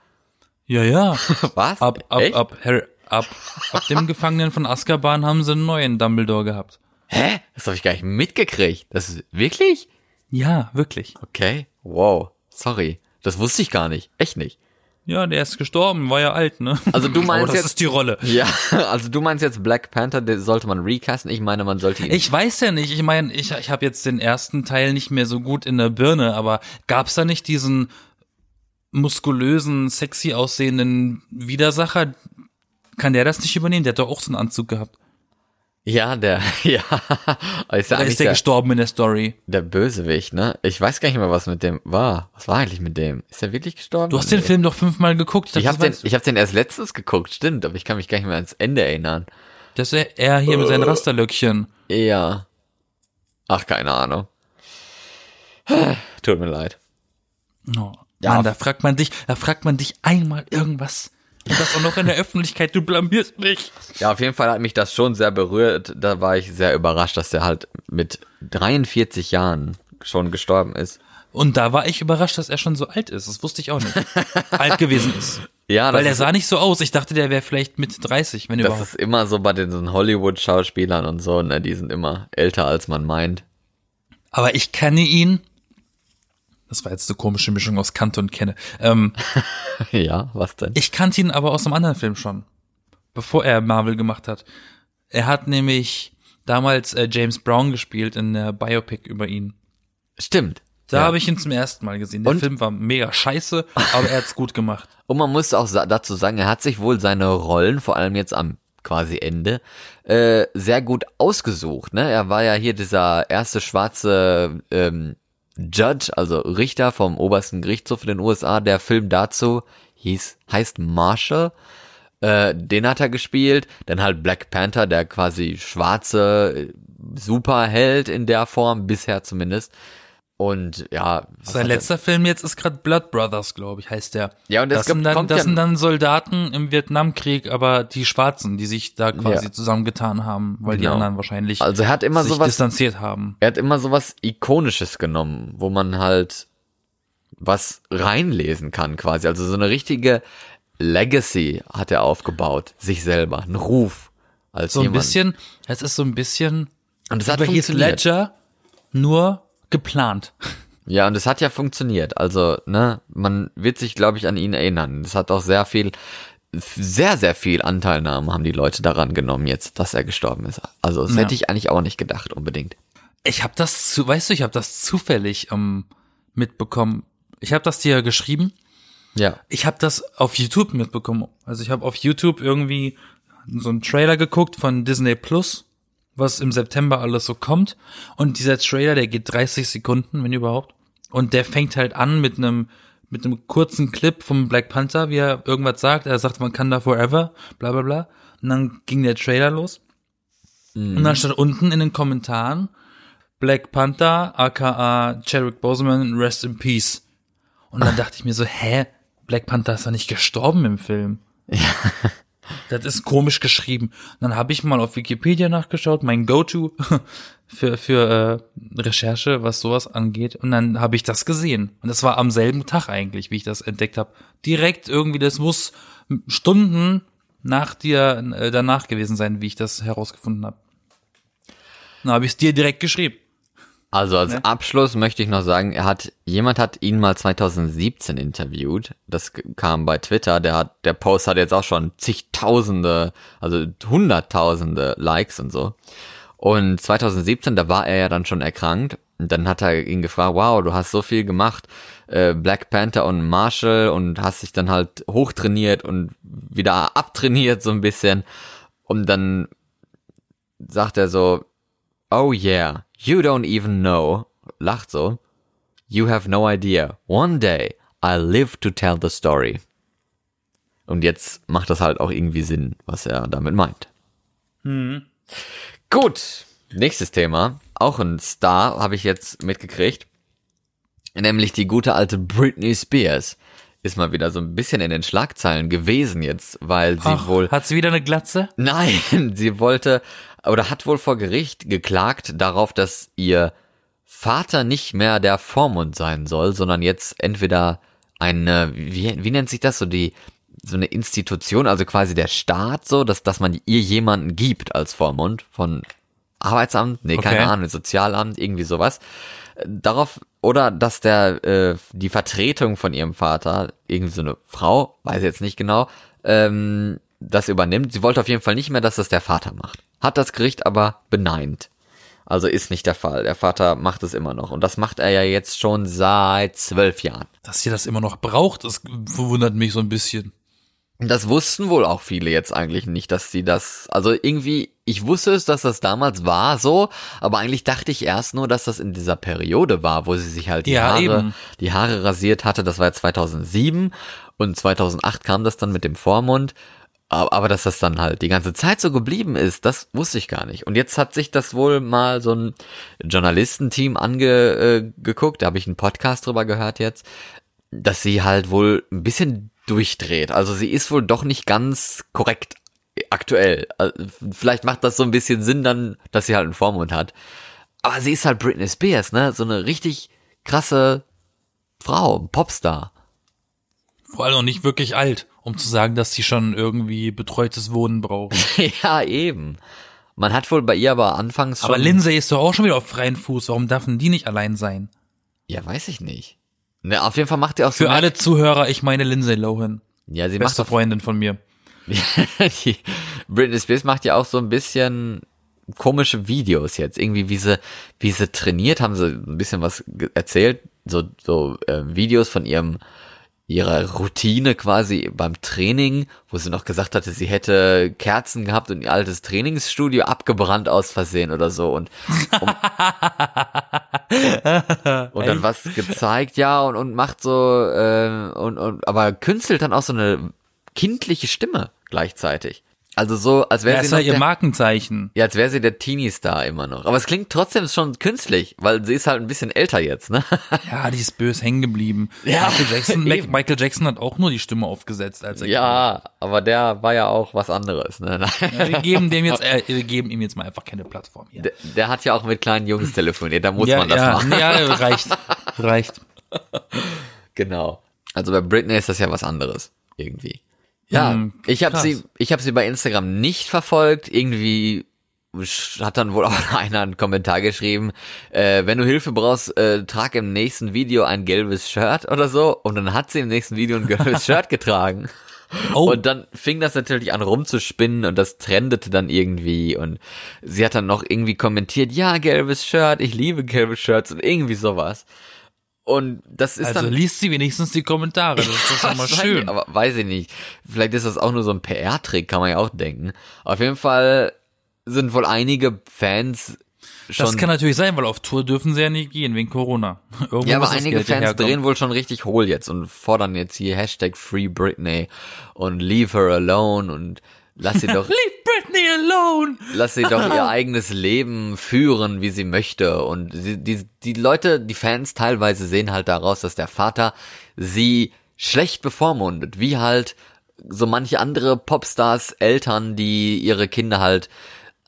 Ja, ja. *laughs* Was? Ab, ab, Echt? ab, Harry, ab, ab dem Gefangenen von Azkaban haben sie einen neuen Dumbledore gehabt. Hä? Das habe ich gar nicht mitgekriegt. Das ist wirklich? Ja, wirklich. Okay. Wow. Sorry. Das wusste ich gar nicht. Echt nicht. Ja, der ist gestorben, war ja alt, ne? Also du *laughs* meinst Aber das jetzt- ist die Rolle. Ja, *laughs* also du meinst jetzt Black Panther, den sollte man recasten. Ich meine, man sollte ihn. Ich weiß ja nicht, ich meine, ich, ich habe jetzt den ersten Teil nicht mehr so gut in der Birne, aber gab's da nicht diesen muskulösen, sexy aussehenden Widersacher? Kann der das nicht übernehmen? Der hat doch auch so einen Anzug gehabt. Ja, der, *laughs* ja, ist eigentlich ist der der, gestorben in der Story? der Bösewicht, ne? Ich weiß gar nicht mehr, was mit dem war. Was war eigentlich mit dem? Ist er wirklich gestorben? Du hast den Nee. Film doch fünfmal geguckt. Ich dachte, habe das den, ich hab den erst letztens geguckt, stimmt, aber ich kann mich gar nicht mehr ans Ende erinnern. Das ist er hier mit Äh. seinen Rasterlöckchen. Ja. Ach, keine Ahnung. *sighs* Tut mir leid. Oh, Ja, Mann, da fragt man dich, da fragt man dich einmal irgendwas. Und das auch noch in der Öffentlichkeit, du blamierst mich. Ja, auf jeden Fall hat mich das schon sehr berührt. Da war ich sehr überrascht, dass der halt mit 43 Jahren schon gestorben ist. Und da war ich überrascht, dass er schon so alt ist. Das wusste ich auch nicht. alt gewesen ist. *laughs* Ja, Weil das, er ist, sah nicht so aus. Ich dachte, der wäre vielleicht mit 30, wenn das überhaupt. ist immer so bei den Hollywood-Schauspielern und so, ne? Die sind immer älter, als man meint. Aber ich kenne ihn. Das war jetzt eine komische Mischung aus Kante und Kenne. Ähm, *laughs* ja, was denn? ich kannte ihn aber aus einem anderen Film schon. Bevor er Marvel gemacht hat. Er hat nämlich damals äh, James Brown gespielt in der Biopic über ihn. Stimmt. Da ja. habe ich ihn zum ersten Mal gesehen. Der Und? Film war mega scheiße, aber er hat's gut gemacht. *laughs* Und man muss auch dazu sagen, er hat sich wohl seine Rollen, vor allem jetzt am quasi Ende, äh, sehr gut ausgesucht. Ne? Er war ja hier dieser erste schwarze ähm, Judge, also Richter vom obersten Gerichtshof in den USA. Der Film dazu hieß, heißt Marshall. Äh, den hat er gespielt. Dann halt Black Panther, der quasi schwarze Superheld in der Form, bisher zumindest. Und ja, Sein er- letzter Film jetzt ist gerade Blood Brothers, glaube ich, heißt der. Ja, und das sind, gibt- dann, kommt das ja- sind dann Soldaten im Vietnamkrieg, aber die Schwarzen, die sich da quasi Ja. zusammengetan haben, weil die Genau. anderen wahrscheinlich Also er hat immer sich sowas distanziert haben. er hat immer sowas Ikonisches genommen, wo man halt was reinlesen kann quasi. Also so eine richtige Legacy hat er aufgebaut, sich selber, ein Ruf als So ein jemand. bisschen, es ist so ein bisschen und es hat Heath. Ledger, nur geplant. Ja, und es hat ja funktioniert. Also, ne, man wird sich, glaube ich, an ihn erinnern. Es hat auch sehr viel, sehr, sehr viel Anteilnahme haben die Leute daran genommen jetzt, dass er gestorben ist. Also, das Ja. hätte ich eigentlich auch nicht gedacht, unbedingt. Ich habe das, zu, weißt du, ich habe das zufällig ähm, mitbekommen. Ich habe das dir geschrieben. Ja. Ich habe das auf YouTube mitbekommen. Also ich habe auf YouTube irgendwie so einen Trailer geguckt von Disney Plus, was im September alles so kommt. Und dieser Trailer, der geht 30 Sekunden, wenn überhaupt. Und der fängt halt an mit einem mit einem kurzen Clip vom Black Panther, wie er irgendwas sagt. Er sagt, man kann da forever, bla bla bla. Und dann ging der Trailer los. Und dann stand unten in den Kommentaren Black Panther, aka Chadwick Boseman, Rest in Peace. Und dann *laughs* dachte ich mir so, hä? Black Panther ist doch nicht gestorben im Film. Das ist komisch geschrieben. Und dann habe ich mal auf Wikipedia nachgeschaut, mein Go-To *laughs* für, für äh, Recherche, was sowas angeht. Und dann habe ich das gesehen. Und das war am selben Tag eigentlich, wie ich das entdeckt habe. Direkt irgendwie, das muss Stunden nach dir äh, danach gewesen sein, wie ich das herausgefunden habe. Dann habe ich es dir direkt geschrieben. Also als Ne? Abschluss möchte ich noch sagen, er hat jemand hat ihn mal 2017 interviewt. Das kam bei Twitter. Der hat der Post hat jetzt auch schon zigtausende, also hunderttausende Likes und so. Und 2017, da war er ja dann schon erkrankt. Und dann hat er ihn gefragt, wow, du hast so viel gemacht, äh, Black Panther und Marshall und hast dich dann halt hochtrainiert und wieder abtrainiert so ein bisschen. Und dann sagt er so, Oh yeah, you don't even know, lacht so. You have no idea. One day I'll live to tell the story. Und jetzt macht das halt auch irgendwie Sinn, was er damit meint. Gut, nächstes Thema. Auch ein Star habe ich jetzt mitgekriegt. Nämlich die gute alte Britney Spears. Ist mal wieder so ein bisschen in den Schlagzeilen gewesen jetzt, weil sie Ach, wohl hat sie wieder eine Glatze? Nein, *laughs* sie wollte oder hat wohl vor Gericht geklagt darauf, dass ihr Vater nicht mehr der Vormund sein soll, sondern jetzt entweder eine, wie, wie nennt sich das so, die, so eine Institution, also quasi der Staat so, dass, dass man ihr jemanden gibt als Vormund von Arbeitsamt, nee, keine Okay. Ahnung, Sozialamt, irgendwie sowas. Darauf, oder dass der, äh, die Vertretung von ihrem Vater, irgendwie so eine Frau, weiß ich jetzt nicht genau, ähm, das übernimmt. Sie wollte auf jeden Fall nicht mehr, dass das der Vater macht. Hat das Gericht aber beneint. Also ist nicht der Fall. Der Vater macht es immer noch. Und das macht er ja jetzt schon seit zwölf Jahren. Dass ihr das immer noch braucht, das verwundert mich so ein bisschen. Das wussten wohl auch viele jetzt eigentlich nicht, dass sie das, also irgendwie, ich wusste es, dass das damals war so, aber eigentlich dachte ich erst nur, dass das in dieser Periode war, wo sie sich halt die Ja, Haare, eben. die Haare rasiert hatte, das war ja 2007 und 2008 kam das dann mit dem Vormund, aber, dass das dann halt die ganze Zeit so geblieben ist, das wusste ich gar nicht. Und jetzt hat sich das wohl mal so ein Journalistenteam angeguckt, äh, da habe ich einen Podcast drüber gehört jetzt, dass sie halt wohl ein bisschen durchdreht. Also sie ist wohl doch nicht ganz korrekt aktuell. Also Vielleicht macht das so ein bisschen Sinn dann, dass sie halt einen Vormund hat. Aber sie ist halt Britney Spears, ne? So eine richtig krasse Frau, Popstar. Vor allem auch nicht wirklich alt, um zu sagen, dass sie schon irgendwie betreutes Wohnen braucht. *laughs* ja, eben. Man hat wohl bei ihr aber anfangs schon. Aber Lindsay ist doch auch schon wieder auf freien Fuß. Warum dürfen die nicht allein sein? Ja, weiß ich nicht. Ne, auf jeden Fall macht ihr auch so. Für alle Zuhörer, ich meine Lindsay Lohan. Ja, sie macht Beste auf Freundin von mir. *laughs* die Britney Spears macht ja auch so ein bisschen komische Videos jetzt. Irgendwie, wie sie, wie sie trainiert, haben sie ein bisschen was erzählt. So, so äh, Videos von ihrem ihrer Routine quasi beim Training, wo sie noch gesagt hatte, sie hätte Kerzen gehabt und ihr altes Trainingsstudio abgebrannt aus Versehen oder so und um, *laughs* und dann was gezeigt, ja und und macht so äh, und und aber künstelt dann auch so eine kindliche Stimme gleichzeitig. Also so, als wäre Wer sie ist noch ja ihr der, Markenzeichen? ja, als wäre sie der Teenie-Star immer noch. Aber es klingt trotzdem schon künstlich, weil sie ist halt ein bisschen älter jetzt, ne? *laughs* Ja, die ist bös hängen geblieben. Ja, Michael Jackson. *laughs* Michael Jackson hat auch nur die Stimme aufgesetzt, als er Ja, aber der war ja auch was anderes, ne? *laughs* Ja, wir geben dem jetzt, äh, wir geben ihm jetzt mal einfach keine Plattform hier. Der, der hat ja auch mit kleinen Jungs telefoniert, da muss ja, man das ja, machen. ja, reicht, reicht. Genau. Also bei Britney ist das ja was anderes irgendwie. Ja, Hm, ich habe sie, ich habe sie bei Instagram nicht verfolgt. Irgendwie hat dann wohl *laughs* auch einer einen Kommentar geschrieben, äh, wenn du Hilfe brauchst, äh, trag im nächsten Video ein gelbes Shirt oder so. Und dann hat sie im nächsten Video ein gelbes *laughs* Shirt getragen. Oh, Und dann fing das natürlich an rumzuspinnen und das trendete dann irgendwie und sie hat dann noch irgendwie kommentiert, ja, gelbes Shirt, ich liebe gelbe Shirts und irgendwie sowas. Und das ist also dann liest sie wenigstens die Kommentare, das ist doch schon *laughs* mal schön. Aber weiß ich nicht. Vielleicht ist das auch nur so ein PR-Trick, kann man ja auch denken. Auf jeden Fall sind wohl einige Fans schon. Das kann natürlich sein, weil auf Tour dürfen sie ja nicht gehen, wegen Corona. *laughs* Irgendwo ja, aber einige Geld Fans drehen wohl schon richtig hohl jetzt und fordern jetzt hier Hashtag Free Britney und Leave her alone und lass sie doch, *laughs* Leave Britney alone! lass sie doch ihr *laughs* eigenes Leben führen, wie sie möchte. Und sie, die, die Leute, die Fans teilweise sehen halt daraus, dass der Vater sie schlecht bevormundet, wie halt so manche andere Popstars Eltern, die ihre Kinder halt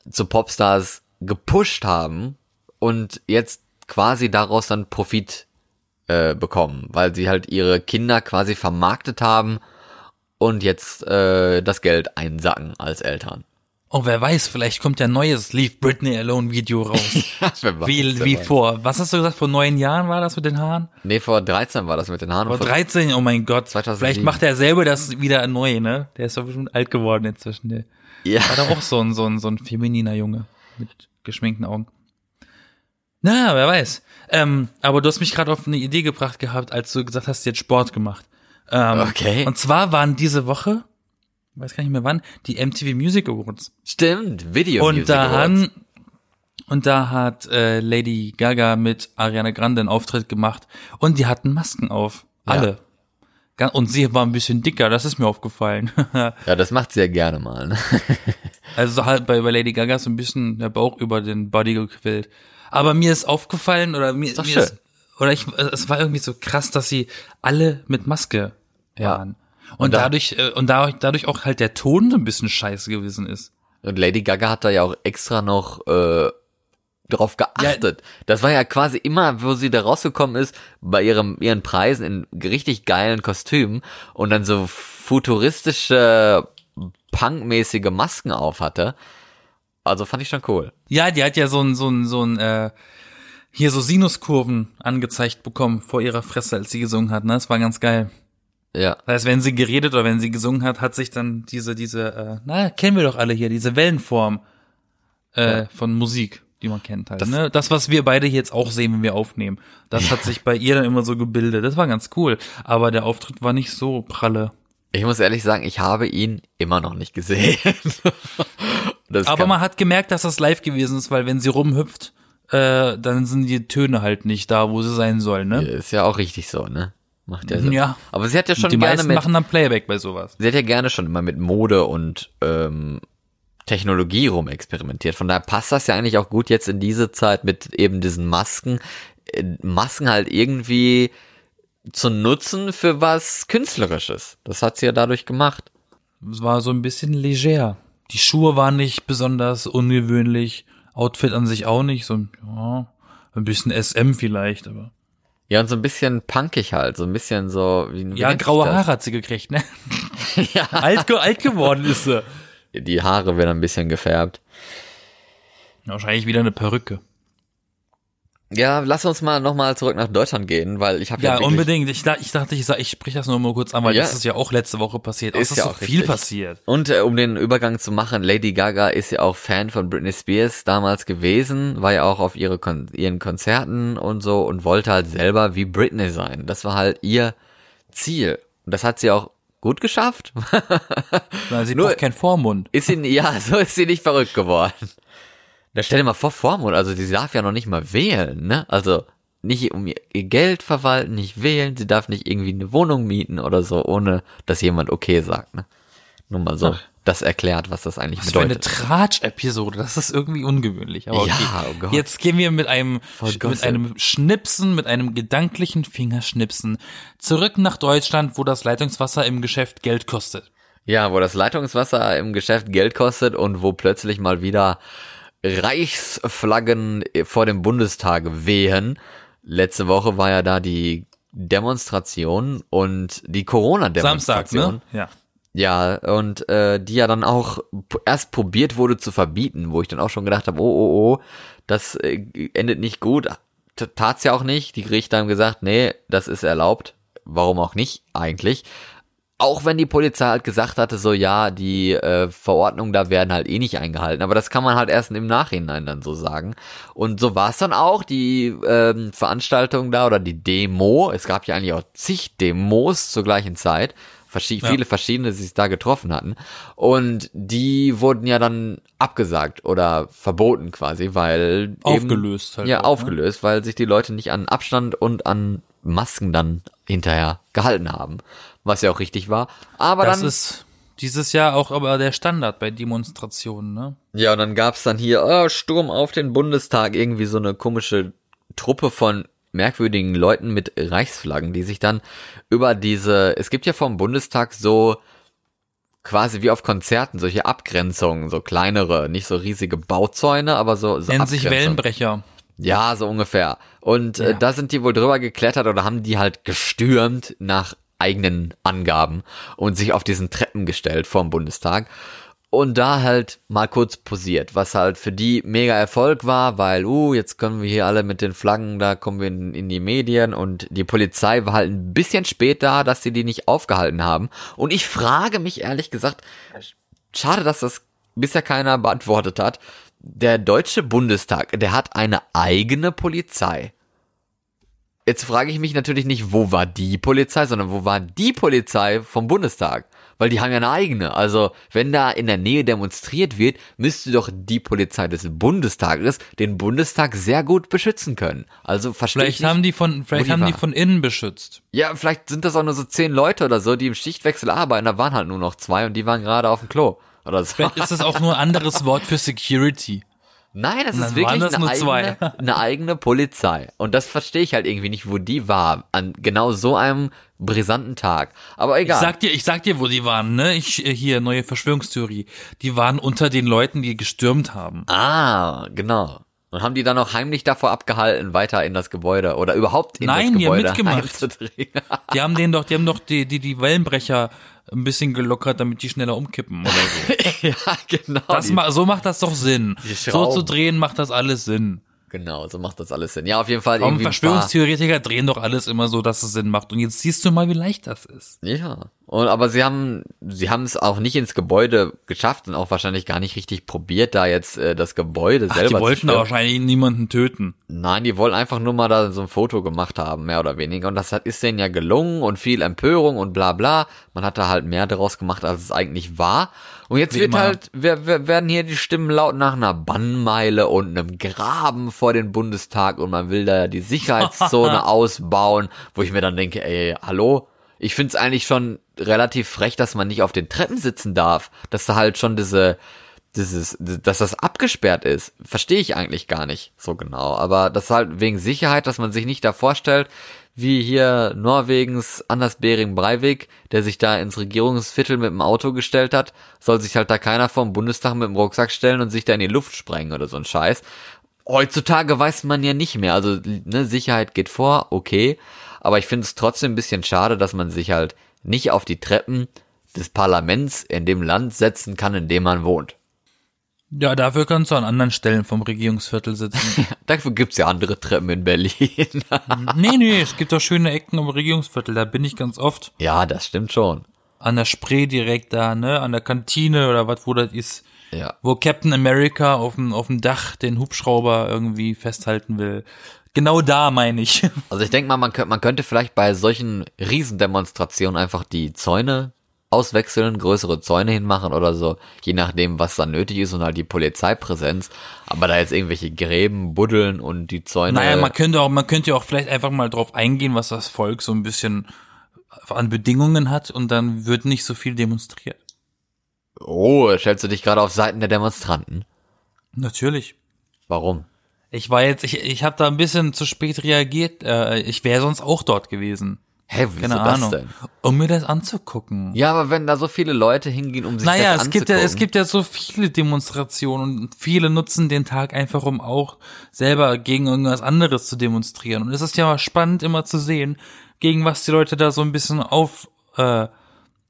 zu Popstars gepusht haben und jetzt quasi daraus dann Profit äh, bekommen, weil sie halt ihre Kinder quasi vermarktet haben und jetzt äh, das Geld einsacken als Eltern. Oh, wer weiß, vielleicht kommt ja ein neues Leave Britney Alone Video raus. *laughs* Wer weiß, wie wer wie weiß. vor, was hast du gesagt, vor neun Jahren war das mit den Haaren? Nee, vor 13 war das mit den Haaren. Vor Vor 13, oh mein Gott. 2007. Vielleicht macht er selber das wieder neu, ne? Der ist doch bestimmt alt geworden inzwischen. Der ja. war doch auch so ein, so ein, so ein femininer Junge mit geschminkten Augen. Na, wer weiß. Ähm, aber du hast mich gerade auf eine Idee gebracht gehabt, als du gesagt hast, du hast Sport gemacht. Ähm, Okay. Und zwar waren diese Woche, weiß gar nicht mehr wann, die MTV Music Awards. Stimmt, Video Und Music da, Awards. und da hat äh, Lady Gaga mit Ariana Grande einen Auftritt gemacht und die hatten Masken auf. Alle. Ga- Und sie war ein bisschen dicker, das ist mir aufgefallen. *laughs* Ja, das macht sie ja gerne mal. Ne? *laughs* also halt bei, bei Lady Gaga ist so ein bisschen der Bauch über den Body gequillt. Aber mir ist aufgefallen, oder mir, doch mir schön. ist, oder ich, es war irgendwie so krass, dass sie alle mit Maske Ja. waren. Und, da- dadurch, äh, und dadurch, dadurch auch halt der Ton so ein bisschen scheiße gewesen ist. Und Lady Gaga hat da ja auch extra noch äh, drauf geachtet. Das war ja quasi immer, wo sie da rausgekommen ist, bei ihrem ihren Preisen in richtig geilen Kostümen und dann so futuristische punkmäßige Masken auf hatte. Also fand ich schon cool. Ja, die hat ja so ein, so ein, so ein, äh, hier so Sinuskurven angezeigt bekommen vor ihrer Fresse, als sie gesungen hat, ne? Das war ganz geil. Ja. Das heißt, wenn sie geredet oder wenn sie gesungen hat, hat sich dann diese, diese, äh, na, kennen wir doch alle hier, diese Wellenform äh, Ja. von Musik, die man kennt halt. Das- ne? das, was wir beide hier jetzt auch sehen, wenn wir aufnehmen, das hat sich bei ihr dann immer so gebildet. Das war ganz cool. Aber der Auftritt war nicht so pralle. Ich muss ehrlich sagen, ich habe ihn immer noch nicht gesehen. *laughs* Aber man hat gemerkt, dass das live gewesen ist, weil wenn sie rumhüpft, äh, dann sind die Töne halt nicht da, wo sie sein sollen, ne? ist ja auch richtig so, ne? Macht ja Sinn. Ja. Aber sie hat ja schon die gerne meisten mit, machen dann Playback bei sowas. sie hat ja gerne schon immer mit Mode und ähm, Technologie rumexperimentiert. Von daher passt das ja eigentlich auch gut jetzt in diese Zeit mit eben diesen Masken. Äh, Masken halt irgendwie zu nutzen für was Künstlerisches. Das hat sie ja dadurch gemacht. Es war so ein bisschen leger. Die Schuhe waren nicht besonders ungewöhnlich, Outfit an sich auch nicht, so ja, ein bisschen SM vielleicht, aber Ja, und so ein bisschen punkig halt, so ein bisschen so wie, ja, graue? Haare hat sie gekriegt, ne? *laughs* ja. alt, alt geworden ist sie. Die Haare werden ein bisschen gefärbt. Wahrscheinlich wieder eine Perücke. Ja, lass uns mal nochmal zurück nach Deutschland gehen, weil ich habe ja, Ja, unbedingt. Ich, ich dachte, ich, sag, ich sprich das nur mal kurz an, weil Ja. das ist ja auch letzte Woche passiert. Ist es ist ja so auch viel richtig. passiert. Und äh, um den Übergang zu machen, Lady Gaga ist ja auch Fan von Britney Spears damals gewesen, war ja auch auf ihre Kon ihren Konzerten und so und wollte halt selber wie Britney sein. Das war halt ihr Ziel. Und das hat sie auch gut geschafft. Weil sie *laughs* Nur- braucht keinen Vormund. ist sie, ja, *laughs* so ist sie nicht verrückt geworden. Da stell dir mal vor, Vormund, also sie darf ja noch nicht mal wählen, ne? Also nicht um ihr Geld verwalten, nicht wählen, sie darf nicht irgendwie eine Wohnung mieten oder so, ohne dass jemand okay sagt, ne? Nur mal so, Ach. das erklärt, was das eigentlich Was für eine bedeutet. Tratsch-Episode, das ist irgendwie ungewöhnlich. Aber okay. Ja, oh Gott. Jetzt gehen wir mit einem, mit einem Schnipsen, mit einem gedanklichen Fingerschnipsen zurück nach Deutschland, wo das Leitungswasser im Geschäft Geld kostet. Ja, wo das Leitungswasser im Geschäft Geld kostet und wo plötzlich mal wieder Reichsflaggen vor dem Bundestag wehen. Letzte Woche war ja da die Demonstration und die Samstag, Corona-Demonstration. ne? Ja. Ja, und äh, die ja dann auch erst probiert wurde zu verbieten, wo ich dann auch schon gedacht habe, oh, oh, oh, das äh, endet nicht gut. T- Tat's ja auch nicht. Die Gerichte haben gesagt, nee, das ist erlaubt. Warum auch nicht eigentlich? Auch wenn die Polizei halt gesagt hatte, so ja, die äh, Verordnungen da werden halt eh nicht eingehalten. Aber das kann man halt erst im Nachhinein dann so sagen. Und so war es dann auch, die ähm, Veranstaltung da oder die Demo. Es gab ja eigentlich auch zig Demos zur gleichen Zeit. Verschi Ja. Viele verschiedene, die sich da getroffen hatten. Und die wurden ja dann abgesagt oder verboten quasi, weil eben, Aufgelöst halt ja, auch, ne? aufgelöst, weil sich die Leute nicht an Abstand und an Masken dann hinterher gehalten haben. Was ja auch richtig war. Aber Das dann, ist dieses Jahr auch aber der Standard bei Demonstrationen, ne? ja, und dann gab's dann hier, oh, Sturm auf den Bundestag, irgendwie so eine komische Truppe von merkwürdigen Leuten mit Reichsflaggen, die sich dann über diese, es gibt ja vom Bundestag so quasi wie auf Konzerten solche Abgrenzungen, so kleinere, nicht so riesige Bauzäune, aber so, so Nennt sich. Wellenbrecher. Ja, so ungefähr. Und äh, Ja. da sind die wohl drüber geklettert oder haben die halt gestürmt nach eigenen Angaben und sich auf diesen Treppen gestellt vorm Bundestag und da halt mal kurz posiert, was halt für die mega Erfolg war, weil, uh, jetzt können wir hier alle mit den Flaggen, da kommen wir in, in die Medien und die Polizei war halt ein bisschen spät da, dass sie die nicht aufgehalten haben. Und ich frage mich ehrlich gesagt, schade, dass das bisher keiner beantwortet hat. Der Deutsche Bundestag, der hat eine eigene Polizei. Jetzt frage ich mich natürlich nicht, wo war die Polizei, sondern wo war die Polizei vom Bundestag? Weil die haben ja eine eigene. Also, wenn da in der Nähe demonstriert wird, müsste doch die Polizei des Bundestages den Bundestag sehr gut beschützen können. Also verstehe ich Vielleicht nicht. haben die von, vielleicht die haben die war. von innen beschützt. Ja, vielleicht sind das auch nur so zehn Leute oder so, die im Schichtwechsel arbeiten. Da waren halt nur noch zwei und die waren gerade auf dem Klo. Oder so. Vielleicht ist das auch nur ein *laughs* anderes Wort für Security. Nein, das ist wirklich das eine, nur zwei. eigene, *laughs* eine eigene Polizei. Und das verstehe ich halt irgendwie nicht, wo die war. An genau so einem brisanten Tag. Aber Ich egal. sag dir, ich sag dir, wo die waren, ne? Ich, äh, hier, neue Verschwörungstheorie. Die waren unter den Leuten, die gestürmt haben. ah, genau. Und haben die dann auch heimlich davor abgehalten, weiter in das Gebäude oder überhaupt in Nein, das die haben Gebäude mitgemacht. *laughs* Die haben den doch, die haben doch die, die, die Wellenbrecher ein bisschen gelockert, damit die schneller umkippen oder so. *laughs* ja, genau. Das ma so macht das doch Sinn. So zu drehen macht das alles Sinn. Genau, so macht das alles Sinn. Ja, auf jeden Fall Warum paar- Verschwörungstheoretiker drehen doch alles immer so, dass es Sinn macht. Und jetzt siehst du mal, wie leicht das ist. Ja. Und, aber sie haben, sie haben es auch nicht ins Gebäude geschafft und auch wahrscheinlich gar nicht richtig probiert, da jetzt äh, das Gebäude Ach, selber die wollten da wahrscheinlich niemanden töten. Nein, die wollen einfach nur mal da so ein Foto gemacht haben, mehr oder weniger. Und das hat, ist denen ja gelungen und viel Empörung und bla bla. Man hat da halt mehr daraus gemacht, als es eigentlich war. Und jetzt Wie wird immer. halt, wer, wer, werden hier die Stimmen laut nach einer Bannmeile und einem Graben vor den Bundestag und man will da die Sicherheitszone *laughs* ausbauen, wo ich mir dann denke, ey, hallo? Ich find's eigentlich schon relativ frech, dass man nicht auf den Treppen sitzen darf. Dass da halt schon diese, dieses, dass das abgesperrt ist, verstehe ich eigentlich gar nicht so genau. Aber das halt wegen Sicherheit, dass man sich nicht da vorstellt, wie hier Norwegens Anders Behring Breivik, der sich da ins Regierungsviertel mit dem Auto gestellt hat, soll sich halt da keiner vom Bundestag mit dem Rucksack stellen und sich da in die Luft sprengen oder so ein Scheiß. Heutzutage weiß man ja nicht mehr. Also, ne, Sicherheit geht vor, okay. Aber ich finde es trotzdem ein bisschen schade, dass man sich halt nicht auf die Treppen des Parlaments in dem Land setzen kann, in dem man wohnt. Ja, dafür kannst du an anderen Stellen vom Regierungsviertel sitzen. *laughs* Dafür gibt's ja andere Treppen in Berlin. *laughs* nee, nee, es gibt doch schöne Ecken im Regierungsviertel. Da bin ich ganz oft. ja, das stimmt schon. An der Spree direkt da, ne? An der Kantine oder was, wo das ist. Ja. Wo Captain America auf dem, auf dem Dach den Hubschrauber irgendwie festhalten will. Genau da meine ich. *laughs* Also ich denke mal, man könnte, man könnte vielleicht bei solchen Riesendemonstrationen einfach die Zäune auswechseln, größere Zäune hinmachen oder so, je nachdem, was da nötig ist und halt die Polizeipräsenz. Aber da jetzt irgendwelche Gräben buddeln und die Zäune. Naja, man könnte auch, man könnte auch vielleicht einfach mal drauf eingehen, was das Volk so ein bisschen an Bedingungen hat und dann wird nicht so viel demonstriert. oh, stellst du dich gerade auf Seiten der Demonstranten? Natürlich. Warum? Ich war jetzt, ich, ich habe da ein bisschen zu spät reagiert. Äh, ich wäre sonst auch dort gewesen. Hä, wieso Keine das Ahnung. denn? Um mir das anzugucken. Ja, aber wenn da so viele Leute hingehen, um sich naja, das es gibt ja, anzugucken. es gibt ja so viele Demonstrationen und viele nutzen den Tag einfach, um auch selber gegen irgendwas anderes zu demonstrieren. Und es ist ja spannend immer zu sehen, gegen was die Leute da so ein bisschen auf äh,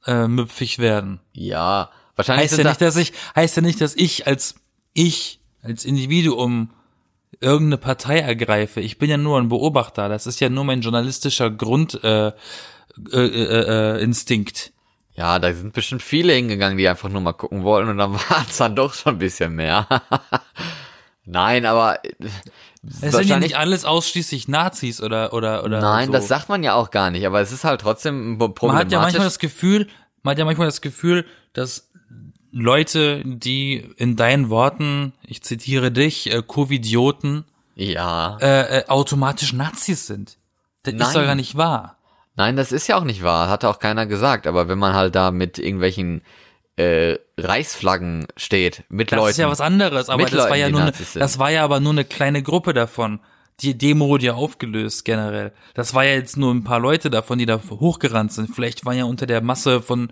äh, müpfig werden. Ja, wahrscheinlich Heißt ja nicht, dass ich, heißt ja nicht, dass ich als ich als Individuum irgendeine Partei ergreife. Ich bin ja nur ein Beobachter. Das ist ja nur mein journalistischer Grund äh, äh, äh, äh, Instinkt. ja, da sind bestimmt viele hingegangen, die einfach nur mal gucken wollten und dann *laughs* war es dann doch schon ein bisschen mehr. *laughs* Nein, aber äh, Es sind ja nicht alles ausschließlich Nazis oder oder oder. Nein, so. das sagt man ja auch gar nicht, aber es ist halt trotzdem man problematisch. hat ja manchmal das Gefühl, man hat ja manchmal das Gefühl, dass Leute, die in deinen Worten, ich zitiere dich, äh, Covidioten, ja. äh, äh, automatisch Nazis sind. Das Nein. ist doch gar nicht wahr. Nein, das ist ja auch nicht wahr, hat auch keiner gesagt, aber wenn man halt da mit irgendwelchen äh, Reichsflaggen steht, mit Das Leuten. ist ja was anderes, aber das war Leuten, ja die nur, sind. das war ja aber nur eine kleine Gruppe davon. Die Demo wurde ja aufgelöst generell. Das war ja jetzt nur ein paar Leute davon, die da hochgerannt sind. Vielleicht waren ja unter der Masse von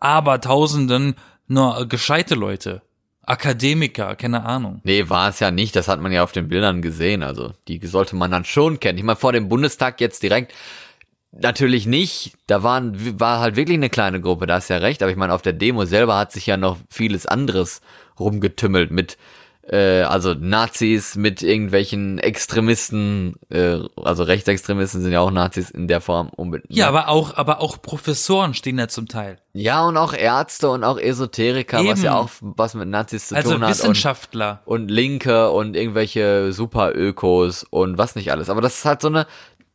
Abertausenden nur gescheite Leute. Akademiker, keine Ahnung. Nee, war es ja nicht, das hat man ja auf den Bildern gesehen, also die sollte man dann schon kennen. Ich meine, vor dem Bundestag jetzt direkt natürlich nicht, da waren, war halt wirklich eine kleine Gruppe, da hast ja recht, aber ich meine, auf der Demo selber hat sich ja noch vieles anderes rumgetümmelt mit, äh, also Nazis, mit irgendwelchen Extremisten, äh, also Rechtsextremisten sind ja auch Nazis in der Form. unbedingt. Ja, aber auch, aber auch Professoren stehen da zum Teil. Ja, und auch Ärzte und auch Esoteriker, was Eben. ja auch was mit Nazis zu Also tun hat. Und, Wissenschaftler. und Linke und irgendwelche Superökos und was nicht alles. Aber das ist halt so eine,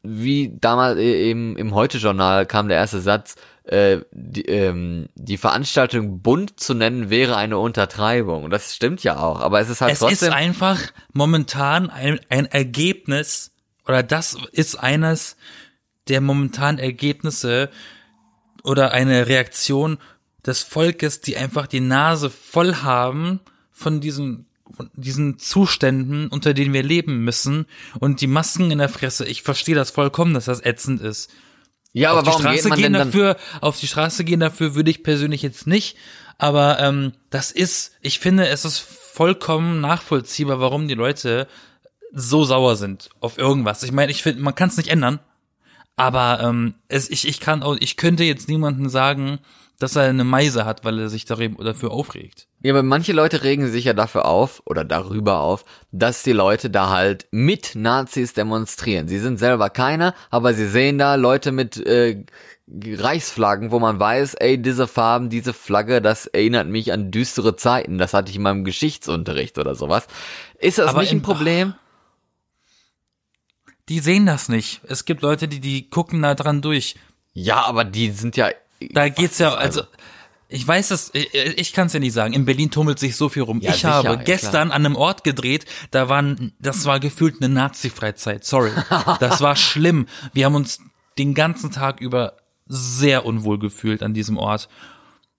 wie damals äh, eben im Heute-Journal kam der erste Satz, äh, die, ähm, die Veranstaltung bunt zu nennen wäre eine Untertreibung. Und das stimmt ja auch, aber es ist halt es trotzdem. ist einfach momentan ein, ein Ergebnis, oder das ist eines der momentanen Ergebnisse oder eine Reaktion des Volkes, die einfach die Nase voll haben von diesen von diesen Zuständen, unter denen wir leben müssen und die Masken in der Fresse. Ich verstehe das vollkommen, dass das ätzend ist. Ja, auf aber die warum geht Straße man gehen denn dafür, auf die Straße gehen dafür würde ich persönlich jetzt nicht. Aber ähm, das ist, ich finde, es ist vollkommen nachvollziehbar, warum die Leute so sauer sind auf irgendwas. Ich meine, ich finde, man kann es nicht ändern. Aber ähm, es, ich, ich kann auch, ich könnte jetzt niemanden sagen, dass er eine Meise hat, weil er sich dafür aufregt. Ja, aber manche Leute regen sich ja dafür auf oder darüber auf, dass die Leute da halt mit Nazis demonstrieren. Sie sind selber keiner, aber sie sehen da Leute mit äh, Reichsflaggen, wo man weiß, ey, diese Farben, diese Flagge, das erinnert mich an düstere Zeiten. Das hatte ich in meinem Geschichtsunterricht oder sowas. Ist das Aber nicht ein Problem? Die sehen das nicht. Es gibt Leute, die, die gucken da dran durch. Ja, aber die sind ja. Da geht's ja, also, ich weiß es, ich, ich kann es ja nicht sagen. In Berlin tummelt sich so viel rum. Ja, ich sicher, habe ja, gestern an einem Ort gedreht, da waren, das war gefühlt eine Nazi-Freizeit. Sorry. *laughs* Das war schlimm. Wir haben uns den ganzen Tag über sehr unwohl gefühlt an diesem Ort.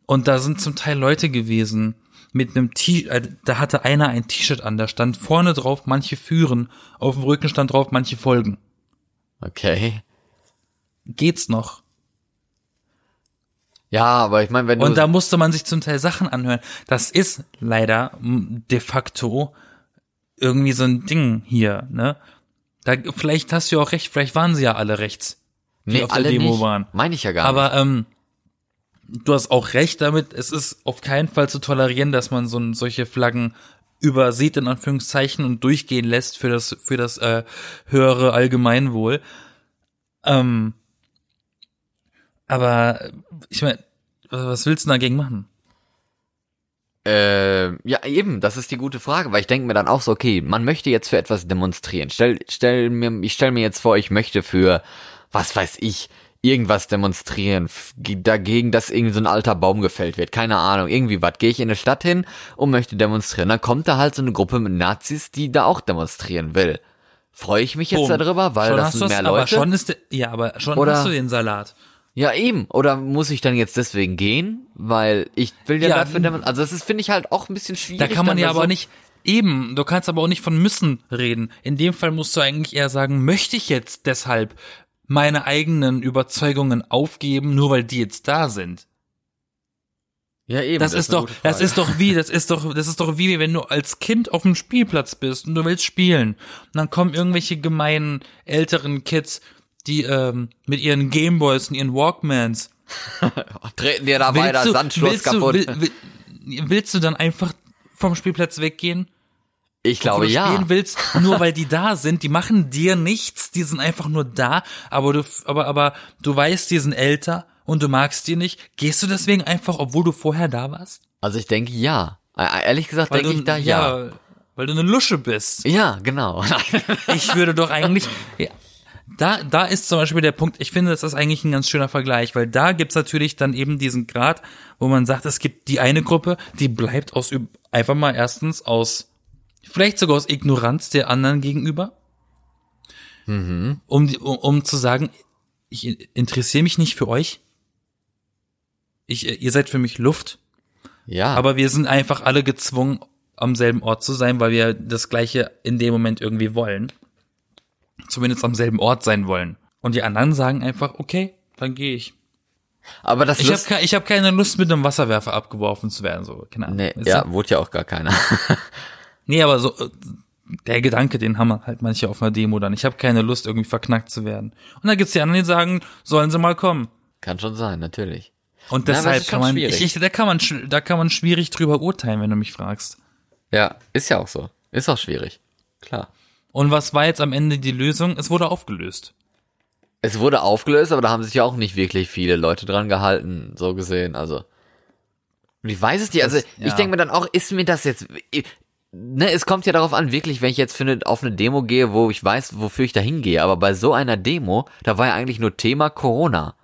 Und da sind zum Teil Leute gewesen mit einem T, äh, da hatte einer ein T-Shirt an, da stand vorne drauf, manche führen, auf dem Rücken stand drauf, manche folgen. Okay. Geht's noch? Ja, aber ich meine, wenn du. Und da musste man sich zum Teil Sachen anhören. Das ist leider de facto irgendwie so ein Ding hier, ne? Da, vielleicht hast du ja auch recht, vielleicht waren sie ja alle rechts, die nee, auf der alle Demo nicht. waren. Meine ich ja gar nicht. Aber ähm, du hast auch recht damit, es ist auf keinen Fall zu tolerieren, dass man so solche Flaggen übersieht in Anführungszeichen und durchgehen lässt für das für das äh, höhere Allgemeinwohl. Ähm, aber ich meine, was willst du dagegen machen? Äh, ja, eben, das ist die gute Frage, weil ich denke mir dann auch so, okay, man möchte jetzt für etwas demonstrieren. Stell, stell mir, ich stell mir jetzt vor, ich möchte für, was weiß ich, irgendwas demonstrieren, dagegen, dass irgendwie so ein alter Baum gefällt wird, keine Ahnung, irgendwie was. Gehe ich in eine Stadt hin und möchte demonstrieren, dann kommt da halt so eine Gruppe mit Nazis, die da auch demonstrieren will. Freue ich mich jetzt Boom. darüber, weil schon das sind mehr Aber Leute? schon ist, ja, aber schon Oder- hast du den Salat. Ja, eben. Oder muss ich dann jetzt deswegen gehen? Weil ich will ja, Ja, dafür. Also das ist, finde ich halt auch ein bisschen schwierig. Da kann man ja aber so- nicht, eben, du kannst aber auch nicht von müssen reden. In dem Fall musst du eigentlich eher sagen, möchte ich jetzt deshalb meine eigenen Überzeugungen aufgeben, nur weil die jetzt da sind. Ja, eben. Das, ist eine doch, das ist doch wie, das ist doch, das ist doch wie, wenn du als Kind auf dem Spielplatz bist und du willst spielen. Und dann kommen irgendwelche gemeinen älteren Kids, die ähm, mit ihren Gameboys und ihren Walkmans *laughs* Treten dir da weiter, Sandschloss willst kaputt. Du, will, will, willst du dann einfach vom Spielplatz weggehen? ich glaube du ja. spielen willst, nur weil die da sind, die machen dir nichts, die sind einfach nur da, aber du, aber, aber du weißt, die sind älter und du magst die nicht. Gehst du deswegen einfach, obwohl du vorher da warst? Also ich denke ja. Äh, Ehrlich gesagt denke du, ich da ja. Weil du eine Lusche bist. Ja, genau. Ich würde doch eigentlich, ja, *laughs* da, da ist zum Beispiel der Punkt, ich finde, das ist eigentlich ein ganz schöner Vergleich, weil da gibt's natürlich dann eben diesen Grad, wo man sagt, es gibt die eine Gruppe, die bleibt aus, einfach mal erstens aus, vielleicht sogar aus Ignoranz der anderen gegenüber, um, die, um, um zu sagen, ich interessiere mich nicht für euch, ich, ihr seid für mich Luft, ja. aber wir sind einfach alle gezwungen, am selben Ort zu sein, weil wir das Gleiche in dem Moment irgendwie wollen. Zumindest am selben Ort sein wollen. Und die anderen sagen einfach, okay, dann gehe ich. aber das Ich habe ke ich hab keine Lust, mit einem Wasserwerfer abgeworfen zu werden. So, keine Ahnung. Nee, ja, wurde ja auch gar keiner. *laughs* nee, aber so äh, der Gedanke, den haben halt manche auf einer Demo dann. Ich habe keine Lust, irgendwie verknackt zu werden. Und dann gibt's die anderen, die sagen, sollen sie mal kommen. Kann schon sein, natürlich. Und Na, deshalb ist kann man, schwierig. ich, ich, da kann man, da kann man schwierig drüber urteilen, wenn du mich fragst. Ja, ist ja auch so. Ist auch schwierig. Klar. Und was war jetzt am Ende die Lösung? Es wurde aufgelöst. Es wurde aufgelöst, aber da haben sich ja auch nicht wirklich viele Leute dran gehalten, so gesehen, also. Und ich weiß es nicht, also Das- ich ja. denke mir dann auch, ist mir das jetzt, ne, es kommt ja darauf an, wirklich, wenn ich jetzt für eine, auf eine Demo gehe, wo ich weiß, wofür ich da hingehe, aber bei so einer Demo, da war ja eigentlich nur Thema Corona.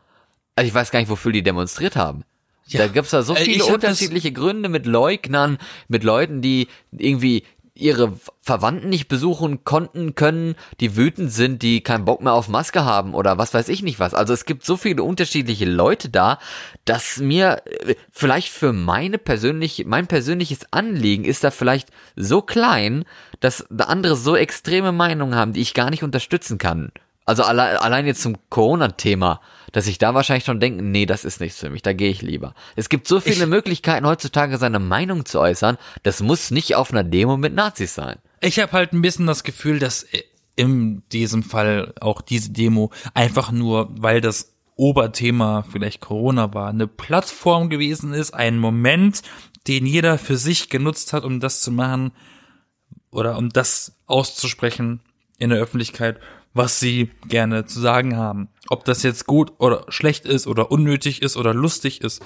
Also ich weiß gar nicht, wofür die demonstriert haben. Ja. Da gibt's da so Äh, viele ich unterschiedliche Gründe mit Leugnern, mit Leuten, die irgendwie ihre Verwandten nicht besuchen konnten, können, die wütend sind, die keinen Bock mehr auf Maske haben oder was weiß ich nicht was. Also es gibt so viele unterschiedliche Leute da, dass mir äh, vielleicht für meine persönliche, mein persönliches Anliegen ist da vielleicht so klein, dass da andere so extreme Meinungen haben, die ich gar nicht unterstützen kann. Also allein, allein jetzt zum Corona-Thema, dass ich da wahrscheinlich schon denke, nee, das ist nichts für mich, da gehe ich lieber. Es gibt so viele Ich- Möglichkeiten heutzutage seine Meinung zu äußern, das muss nicht auf einer Demo mit Nazis sein. Ich habe halt ein bisschen das Gefühl, dass in diesem Fall auch diese Demo einfach nur, weil das Oberthema vielleicht Corona war, eine Plattform gewesen ist, ein Moment, den jeder für sich genutzt hat, um das zu machen oder um das auszusprechen in der Öffentlichkeit, was sie gerne zu sagen haben. Ob das jetzt gut oder schlecht ist oder unnötig ist oder lustig ist.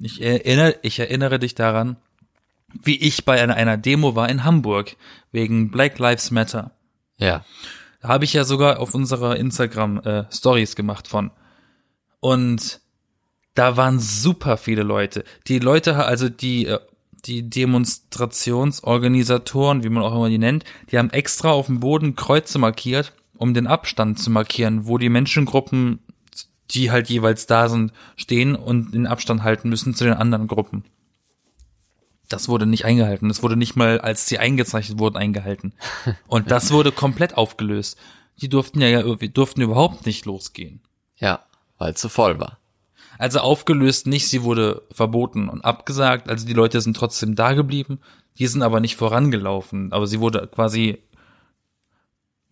Ich erinnere, ich erinnere dich daran, wie ich bei einer, Demo war in Hamburg wegen Black Lives Matter. Ja. Da habe ich ja sogar auf unserer Instagram äh, Stories gemacht von. Und da waren super viele Leute. Die Leute, also die äh, die Demonstrationsorganisatoren, wie man auch immer die nennt, die haben extra auf dem Boden Kreuze markiert, um den Abstand zu markieren, wo die Menschengruppen, die halt jeweils da sind, stehen und den Abstand halten müssen zu den anderen Gruppen. Das wurde nicht eingehalten. Das wurde nicht mal, als sie eingezeichnet wurden, eingehalten. *laughs* Und das wurde komplett aufgelöst. Die durften ja, durften überhaupt nicht losgehen. Ja, weil es zu voll war. Also aufgelöst nicht, sie wurde verboten und abgesagt. Also die Leute sind trotzdem da geblieben. Die sind aber nicht vorangelaufen. Aber sie wurde quasi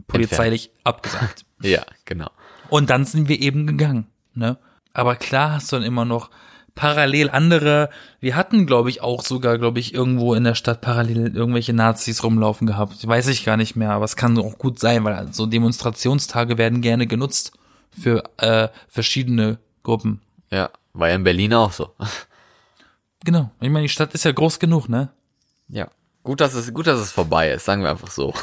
polizeilich Entfernt. abgesagt. *laughs* ja, genau. Und dann sind wir eben gegangen. Ne? Aber klar hast du dann immer noch parallel andere. Wir hatten, glaube ich, auch sogar, glaube ich, irgendwo in der Stadt parallel irgendwelche Nazis rumlaufen gehabt. Weiß ich gar nicht mehr, aber es kann auch gut sein, weil so Demonstrationstage werden gerne genutzt für äh, verschiedene Gruppen. Ja, war ja in Berlin auch so. Genau. Ich meine, die Stadt ist ja groß genug, ne? Ja. Gut, dass es, gut, dass es vorbei ist, sagen wir einfach so.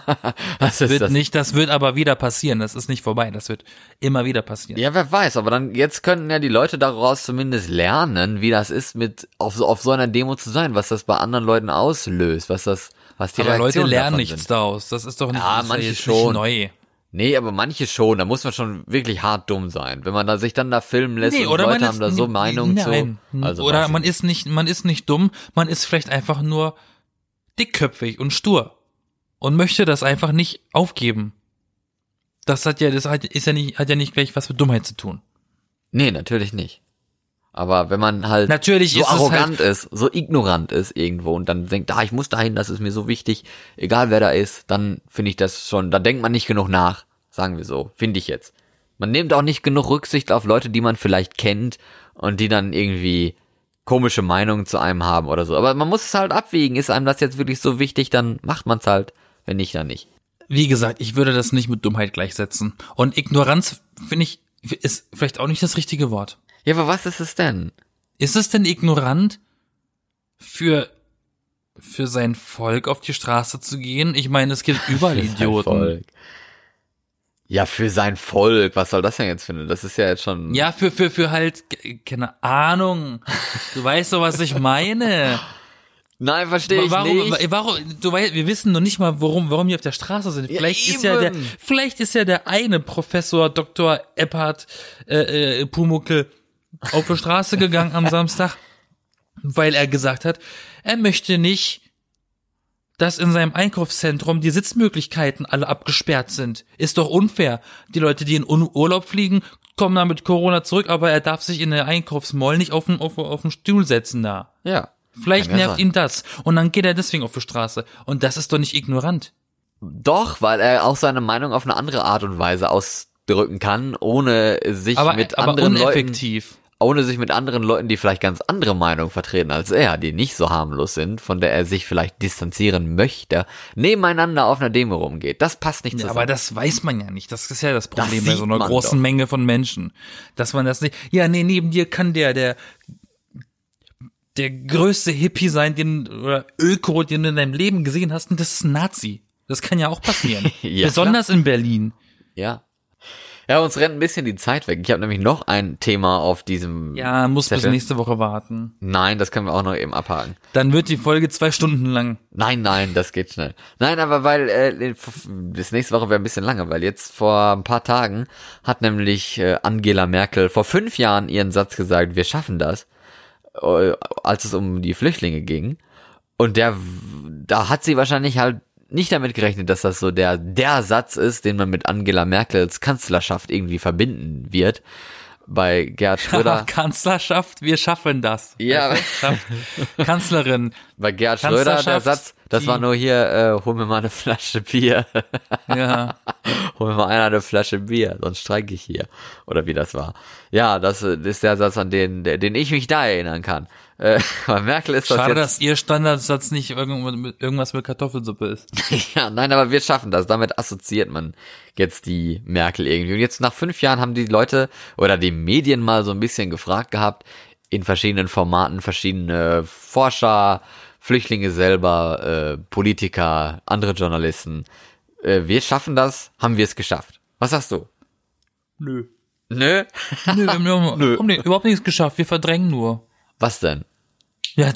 *laughs* das wird das. nicht, das wird aber wieder passieren. Das ist nicht vorbei. Das wird immer wieder passieren. Ja, wer weiß, aber dann, jetzt könnten ja die Leute daraus zumindest lernen, wie das ist, mit, auf so, auf so einer Demo zu sein, was das bei anderen Leuten auslöst, was das, was die aber Leute lernen nichts sind. daraus. Das ist doch nicht, ja, manche schon. neu. Nee, aber manche schon, da muss man schon wirklich hart dumm sein. Wenn man da sich dann da filmen lässt nee, und Leute haben da so Meinungen zu. Also oder man ist nicht, man ist nicht dumm, man ist vielleicht einfach nur dickköpfig und stur und möchte das einfach nicht aufgeben. Das hat ja, das hat, ist ja nicht, hat ja nicht gleich was mit Dummheit zu tun. Nee, natürlich nicht. Aber wenn man halt Natürlich so ist arrogant halt ist, so ignorant ist irgendwo und dann denkt, ah, ich muss dahin, das ist mir so wichtig, egal wer da ist, dann finde ich das schon, da denkt man nicht genug nach, sagen wir so, finde ich jetzt. Man nimmt auch nicht genug Rücksicht auf Leute, die man vielleicht kennt und die dann irgendwie komische Meinungen zu einem haben oder so. Aber man muss es halt abwägen, ist einem das jetzt wirklich so wichtig, dann macht man es halt, wenn nicht, dann nicht. Wie gesagt, ich würde das nicht mit Dummheit gleichsetzen. Und Ignoranz, finde ich, ist vielleicht auch nicht das richtige Wort. Ja, aber was ist es denn? Ist es denn ignorant für für sein Volk auf die Straße zu gehen? Ich meine, es gibt *laughs* überall Idioten. Ja, für sein Volk. Was soll das denn jetzt finden? Das ist ja jetzt schon. Ja, für für für halt keine Ahnung. Du weißt doch, was ich meine. *laughs* Nein, verstehe ich warum, nicht. Warum, du weißt, wir wissen noch nicht mal, warum, warum die auf der Straße sind. Vielleicht ja, ist ja der, vielleicht ist ja der eine Professor Dr. Eppard äh, äh, Pumuckel auf die Straße gegangen am Samstag, weil er gesagt hat, er möchte nicht, dass in seinem Einkaufszentrum die Sitzmöglichkeiten alle abgesperrt sind. Ist doch unfair. Die Leute, die in Urlaub fliegen, kommen dann mit Corona zurück, aber er darf sich in der Einkaufsmall nicht auf den, auf, auf den Stuhl setzen da. Ja. Vielleicht nervt ihn das. Und dann geht er deswegen auf die Straße. Und das ist doch nicht ignorant. Doch, weil er auch seine Meinung auf eine andere Art und Weise ausdrücken kann, ohne sich aber, mit aber anderen. Leuten ohne sich mit anderen Leuten, die vielleicht ganz andere Meinungen vertreten als er, die nicht so harmlos sind, von der er sich vielleicht distanzieren möchte, nebeneinander auf einer Demo rumgeht. Das passt nicht zusammen. aber das weiß man ja nicht. Das ist ja das Problem das bei so einer großen doch. Menge von Menschen. Dass man das nicht, ja, nee, neben dir kann der, der, der größte Hippie sein, den, oder Öko, den du in deinem Leben gesehen hast, und das ist ein Nazi. Das kann ja auch passieren. *laughs* ja, Besonders klar. in Berlin. Ja, ja, uns rennt ein bisschen die Zeit weg. Ich habe nämlich noch ein Thema auf diesem. Ja, muss Zettel. bis nächste Woche warten. Nein, das können wir auch noch eben abhaken. Dann wird die Folge zwei Stunden lang. Nein, nein, das geht schnell. Nein, aber weil äh, bis nächste Woche wäre ein bisschen lange, weil jetzt vor ein paar Tagen hat nämlich äh, Angela Merkel vor fünf Jahren ihren Satz gesagt: Wir schaffen das, äh, als es um die Flüchtlinge ging. Und der, da hat sie wahrscheinlich halt nicht damit gerechnet, dass das so der, der Satz ist, den man mit Angela Merkels Kanzlerschaft irgendwie verbinden wird. Bei Gerhard *laughs* Schröder. Kanzlerschaft, wir schaffen das. Ja. Kanzlerin. *laughs* Bei Gerhard Schröder der Satz, das war nur hier, äh, hol mir mal eine Flasche Bier. *laughs* ja. hol mir mal einer eine Flasche Bier, sonst streike ich hier. Oder wie das war. Ja, das ist der Satz, an den, den ich mich da erinnern kann. Äh, *laughs* bei Merkel ist das Schade, dass ihr Standardsatz nicht irgendwas mit Kartoffelsuppe ist. *laughs* ja, nein, aber wir schaffen das. Damit assoziiert man jetzt die Merkel irgendwie. Und jetzt nach fünf Jahren haben die Leute oder die Medien mal so ein bisschen gefragt gehabt, in verschiedenen Formaten, verschiedene Forscher, Flüchtlinge selber, äh, Politiker, andere Journalisten. Äh, wir schaffen das, haben wir es geschafft. Was sagst du? Nö. Nö. Nö, wir haben, *laughs* Nö. haben überhaupt nichts geschafft. Wir verdrängen nur. Was denn? Ja,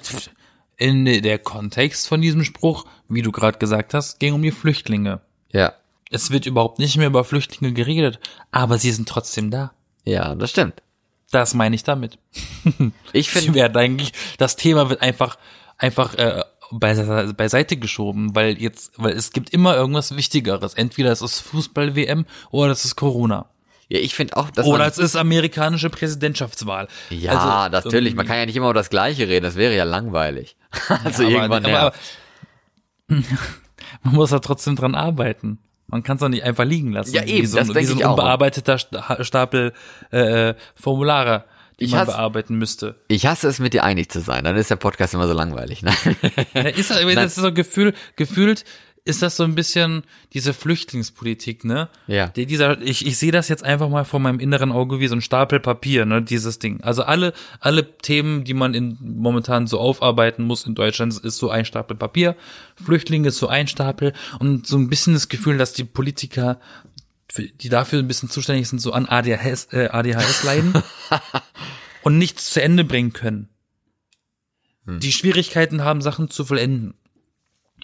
in der Kontext von diesem Spruch, wie du gerade gesagt hast, ging um die Flüchtlinge. Ja. Es wird überhaupt nicht mehr über Flüchtlinge geredet, aber sie sind trotzdem da. Ja, das stimmt. Das meine ich damit. *laughs* Ich finde, eigentlich, das Thema wird einfach, einfach äh, beise- beiseite geschoben, weil jetzt, weil es gibt immer irgendwas Wichtigeres. Entweder es ist Fußball-WM oder es ist Corona. Ja, ich finde auch, dass Oder man, es ist amerikanische Präsidentschaftswahl. ja, Also, natürlich, man ähm, kann ja nicht immer über das Gleiche reden, das wäre ja langweilig. *laughs* also aber- irgendwann aber, nervt. *laughs* man muss da trotzdem dran arbeiten. Man kann es doch nicht einfach liegen lassen. Ja, eben, wie so, das wie so ein unbearbeiteter Sta- Stapel äh, Formulare, die Ich man hasse- bearbeiten müsste. Ich hasse es, mit dir einig zu sein. Dann ist der Podcast immer so langweilig. Ne? Ja, ist, das *laughs* das ist so Gefühl, gefühlt ist das so ein bisschen diese Flüchtlingspolitik, ne? Ja. Der, dieser, ich, ich sehe das jetzt einfach mal vor meinem inneren Auge wie so ein Stapel Papier, ne? Dieses Ding. Also alle, alle Themen, die man in, momentan so aufarbeiten muss in Deutschland, ist so ein Stapel Papier. Flüchtlinge ist so ein Stapel und so ein bisschen das Gefühl, dass die Politiker, die dafür ein bisschen zuständig sind, so an ADHS, äh, ADHS leiden *laughs* und nichts zu Ende bringen können. Die Schwierigkeiten haben, Sachen zu vollenden.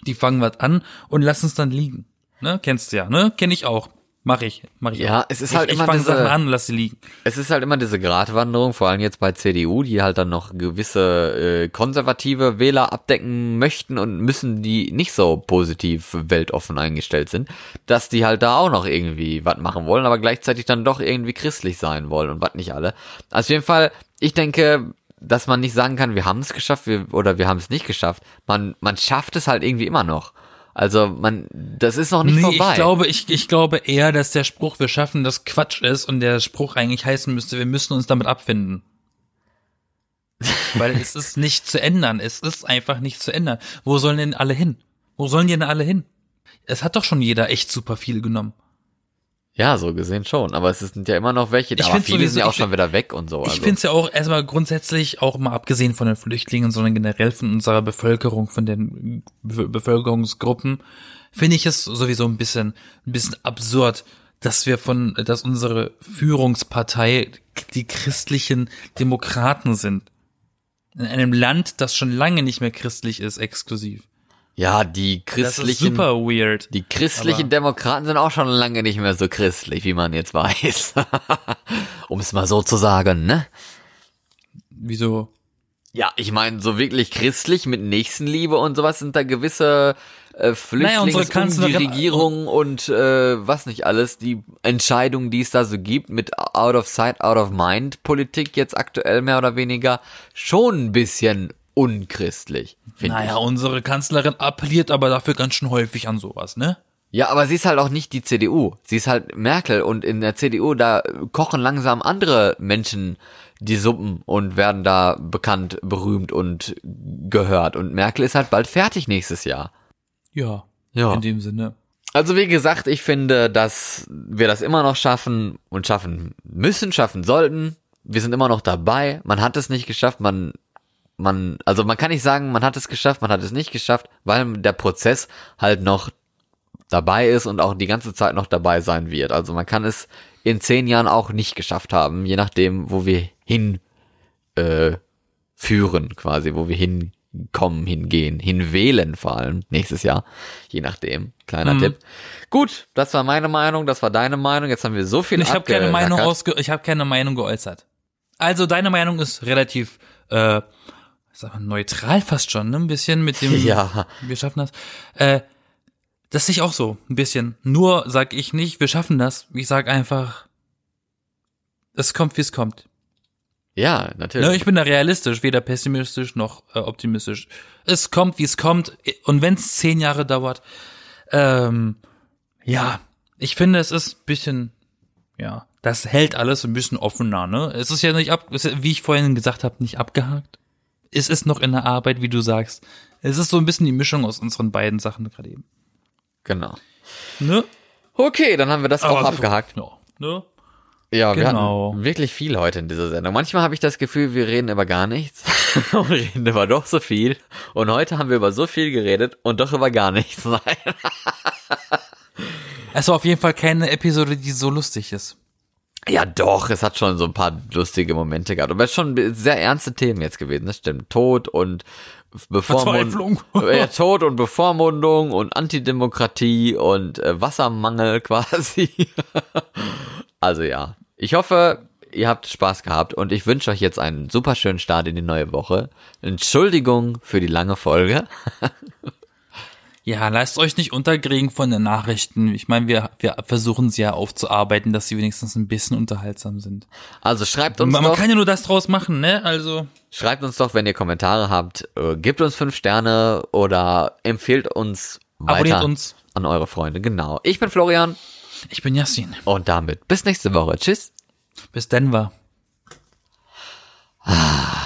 Die fangen was an und lassen es dann liegen. Ne? Kennst du ja, ne? Kenn ich auch. Mach ich. Mach ich Ja, auch. es ist ich, halt ich immer fange diese- Sachen an lass sie liegen. Es ist halt immer diese Gratwanderung, vor allem jetzt bei CDU, die halt dann noch gewisse äh, konservative Wähler abdecken möchten und müssen, die nicht so positiv weltoffen eingestellt sind, dass die halt da auch noch irgendwie was machen wollen, aber gleichzeitig dann doch irgendwie christlich sein wollen und was nicht alle. Also auf jeden Fall, ich denke, dass man nicht sagen kann, wir haben es geschafft wir, oder wir haben es nicht geschafft. Man, man schafft es halt irgendwie immer noch. Also man, das ist noch nicht Nee, vorbei. ich glaube, ich, ich glaube eher, dass der Spruch, wir schaffen das Quatsch ist und der Spruch eigentlich heißen müsste, wir müssen uns damit abfinden. Weil es ist nicht zu ändern. Es ist einfach nicht zu ändern. Wo sollen denn alle hin? Wo sollen denn alle hin? Es hat doch schon jeder echt super viel genommen. Ja, so gesehen schon, aber es sind ja immer noch welche, Ich aber viele sowieso- sind ja auch ich schon wieder weg und so. Ich also. finde es ja auch erstmal grundsätzlich, auch mal abgesehen von den Flüchtlingen, sondern generell von unserer Bevölkerung, von den Be Bevölkerungsgruppen, finde ich es sowieso ein bisschen, ein bisschen absurd, dass wir von, dass unsere Führungspartei die christlichen Demokraten sind. In einem Land, das schon lange nicht mehr christlich ist, exklusiv. Ja, die christlichen, super weird. die christlichen Demokraten sind auch schon lange nicht mehr so christlich, wie man jetzt weiß. *laughs* um es mal so zu sagen, ne? Wieso? Ja, ich meine, so wirklich christlich mit Nächstenliebe und sowas sind da gewisse äh, Naja, Flüchtlings Kanzlerin- die Regierung und äh, was nicht alles, die Entscheidungen, die es da so gibt, mit Out of Sight, Out of Mind Politik jetzt aktuell mehr oder weniger, schon ein bisschen unchristlich, finde ich. Naja, unsere Kanzlerin appelliert aber dafür ganz schön häufig an sowas, ne? Ja, aber sie ist halt auch nicht die CDU. Sie ist halt Merkel und in der CDU, da kochen langsam andere Menschen die Suppen und werden da bekannt, berühmt und gehört. Und Merkel ist halt bald fertig nächstes Jahr. Ja. Ja. In dem Sinne. Also wie gesagt, ich finde, dass wir das immer noch schaffen und schaffen müssen, schaffen sollten. Wir sind immer noch dabei. Man hat es nicht geschafft. Man, man, also man kann nicht sagen, man hat es geschafft, man hat es nicht geschafft, weil der Prozess halt noch dabei ist und auch die ganze Zeit noch dabei sein wird. Also man kann es in zehn Jahren auch nicht geschafft haben, je nachdem, wo wir hin äh, führen, quasi, wo wir hinkommen, hingehen, hinwählen vor allem nächstes Jahr, je nachdem. Kleiner Mhm. Tipp. Gut, das war meine Meinung, das war deine Meinung. Jetzt haben wir so viel Ich habe keine Meinung ausge ich habe keine Meinung geäußert. Also deine Meinung ist relativ äh, sag mal, neutral fast schon, ne? Ein bisschen mit dem *laughs* Ja. wir schaffen das. Äh, das sehe ich auch so, ein bisschen. Nur sag ich nicht, wir schaffen das. Ich sag einfach es kommt, wie es kommt. Ja, natürlich. Ne, ich bin da realistisch, weder pessimistisch noch äh, optimistisch. Es kommt, wie es kommt. Und wenn es zehn Jahre dauert, ähm, ja, Ich finde, es ist ein bisschen, ja, das hält alles ein bisschen offener, ne? Es ist ja nicht ab, wie ich vorhin gesagt habe, nicht abgehakt. Es ist noch in der Arbeit, wie du sagst. Es ist so ein bisschen die Mischung aus unseren beiden Sachen gerade eben. Genau. Ne? Okay, dann haben wir das auch Aber- abgehakt. Ja, ne? Ja, wir Genau. hatten wirklich viel heute in dieser Sendung. Manchmal habe ich das Gefühl, wir reden über gar nichts *laughs* und reden über doch so viel. Und heute haben wir über so viel geredet und doch über gar nichts. *laughs* Nein. Es war auf jeden Fall keine Episode, die so lustig ist. Ja, doch, es hat schon so ein paar lustige Momente gehabt. Aber es ist schon sehr ernste Themen jetzt gewesen, das stimmt. Tod und Bevormundung. Verzweiflung. *laughs* ja, Tod und Bevormundung und Antidemokratie und äh, Wassermangel *laughs* quasi. also ja, ich hoffe, ihr habt Spaß gehabt und ich wünsche euch jetzt einen super schönen Start in die neue Woche. Entschuldigung für die lange Folge. *laughs* Ja, lasst euch nicht unterkriegen von den Nachrichten. Ich meine, wir, wir versuchen sie ja aufzuarbeiten, dass sie wenigstens ein bisschen unterhaltsam sind. Also schreibt uns Man, man doch, kann ja nur das draus machen, ne? Also, schreibt uns doch, wenn ihr Kommentare habt, äh, gebt uns fünf Sterne oder empfehlt uns abonniert weiter uns. an eure Freunde. Genau. Ich bin Florian. Ich bin Yassin. Und damit bis nächste Woche. Tschüss. Bis Denver. Ah.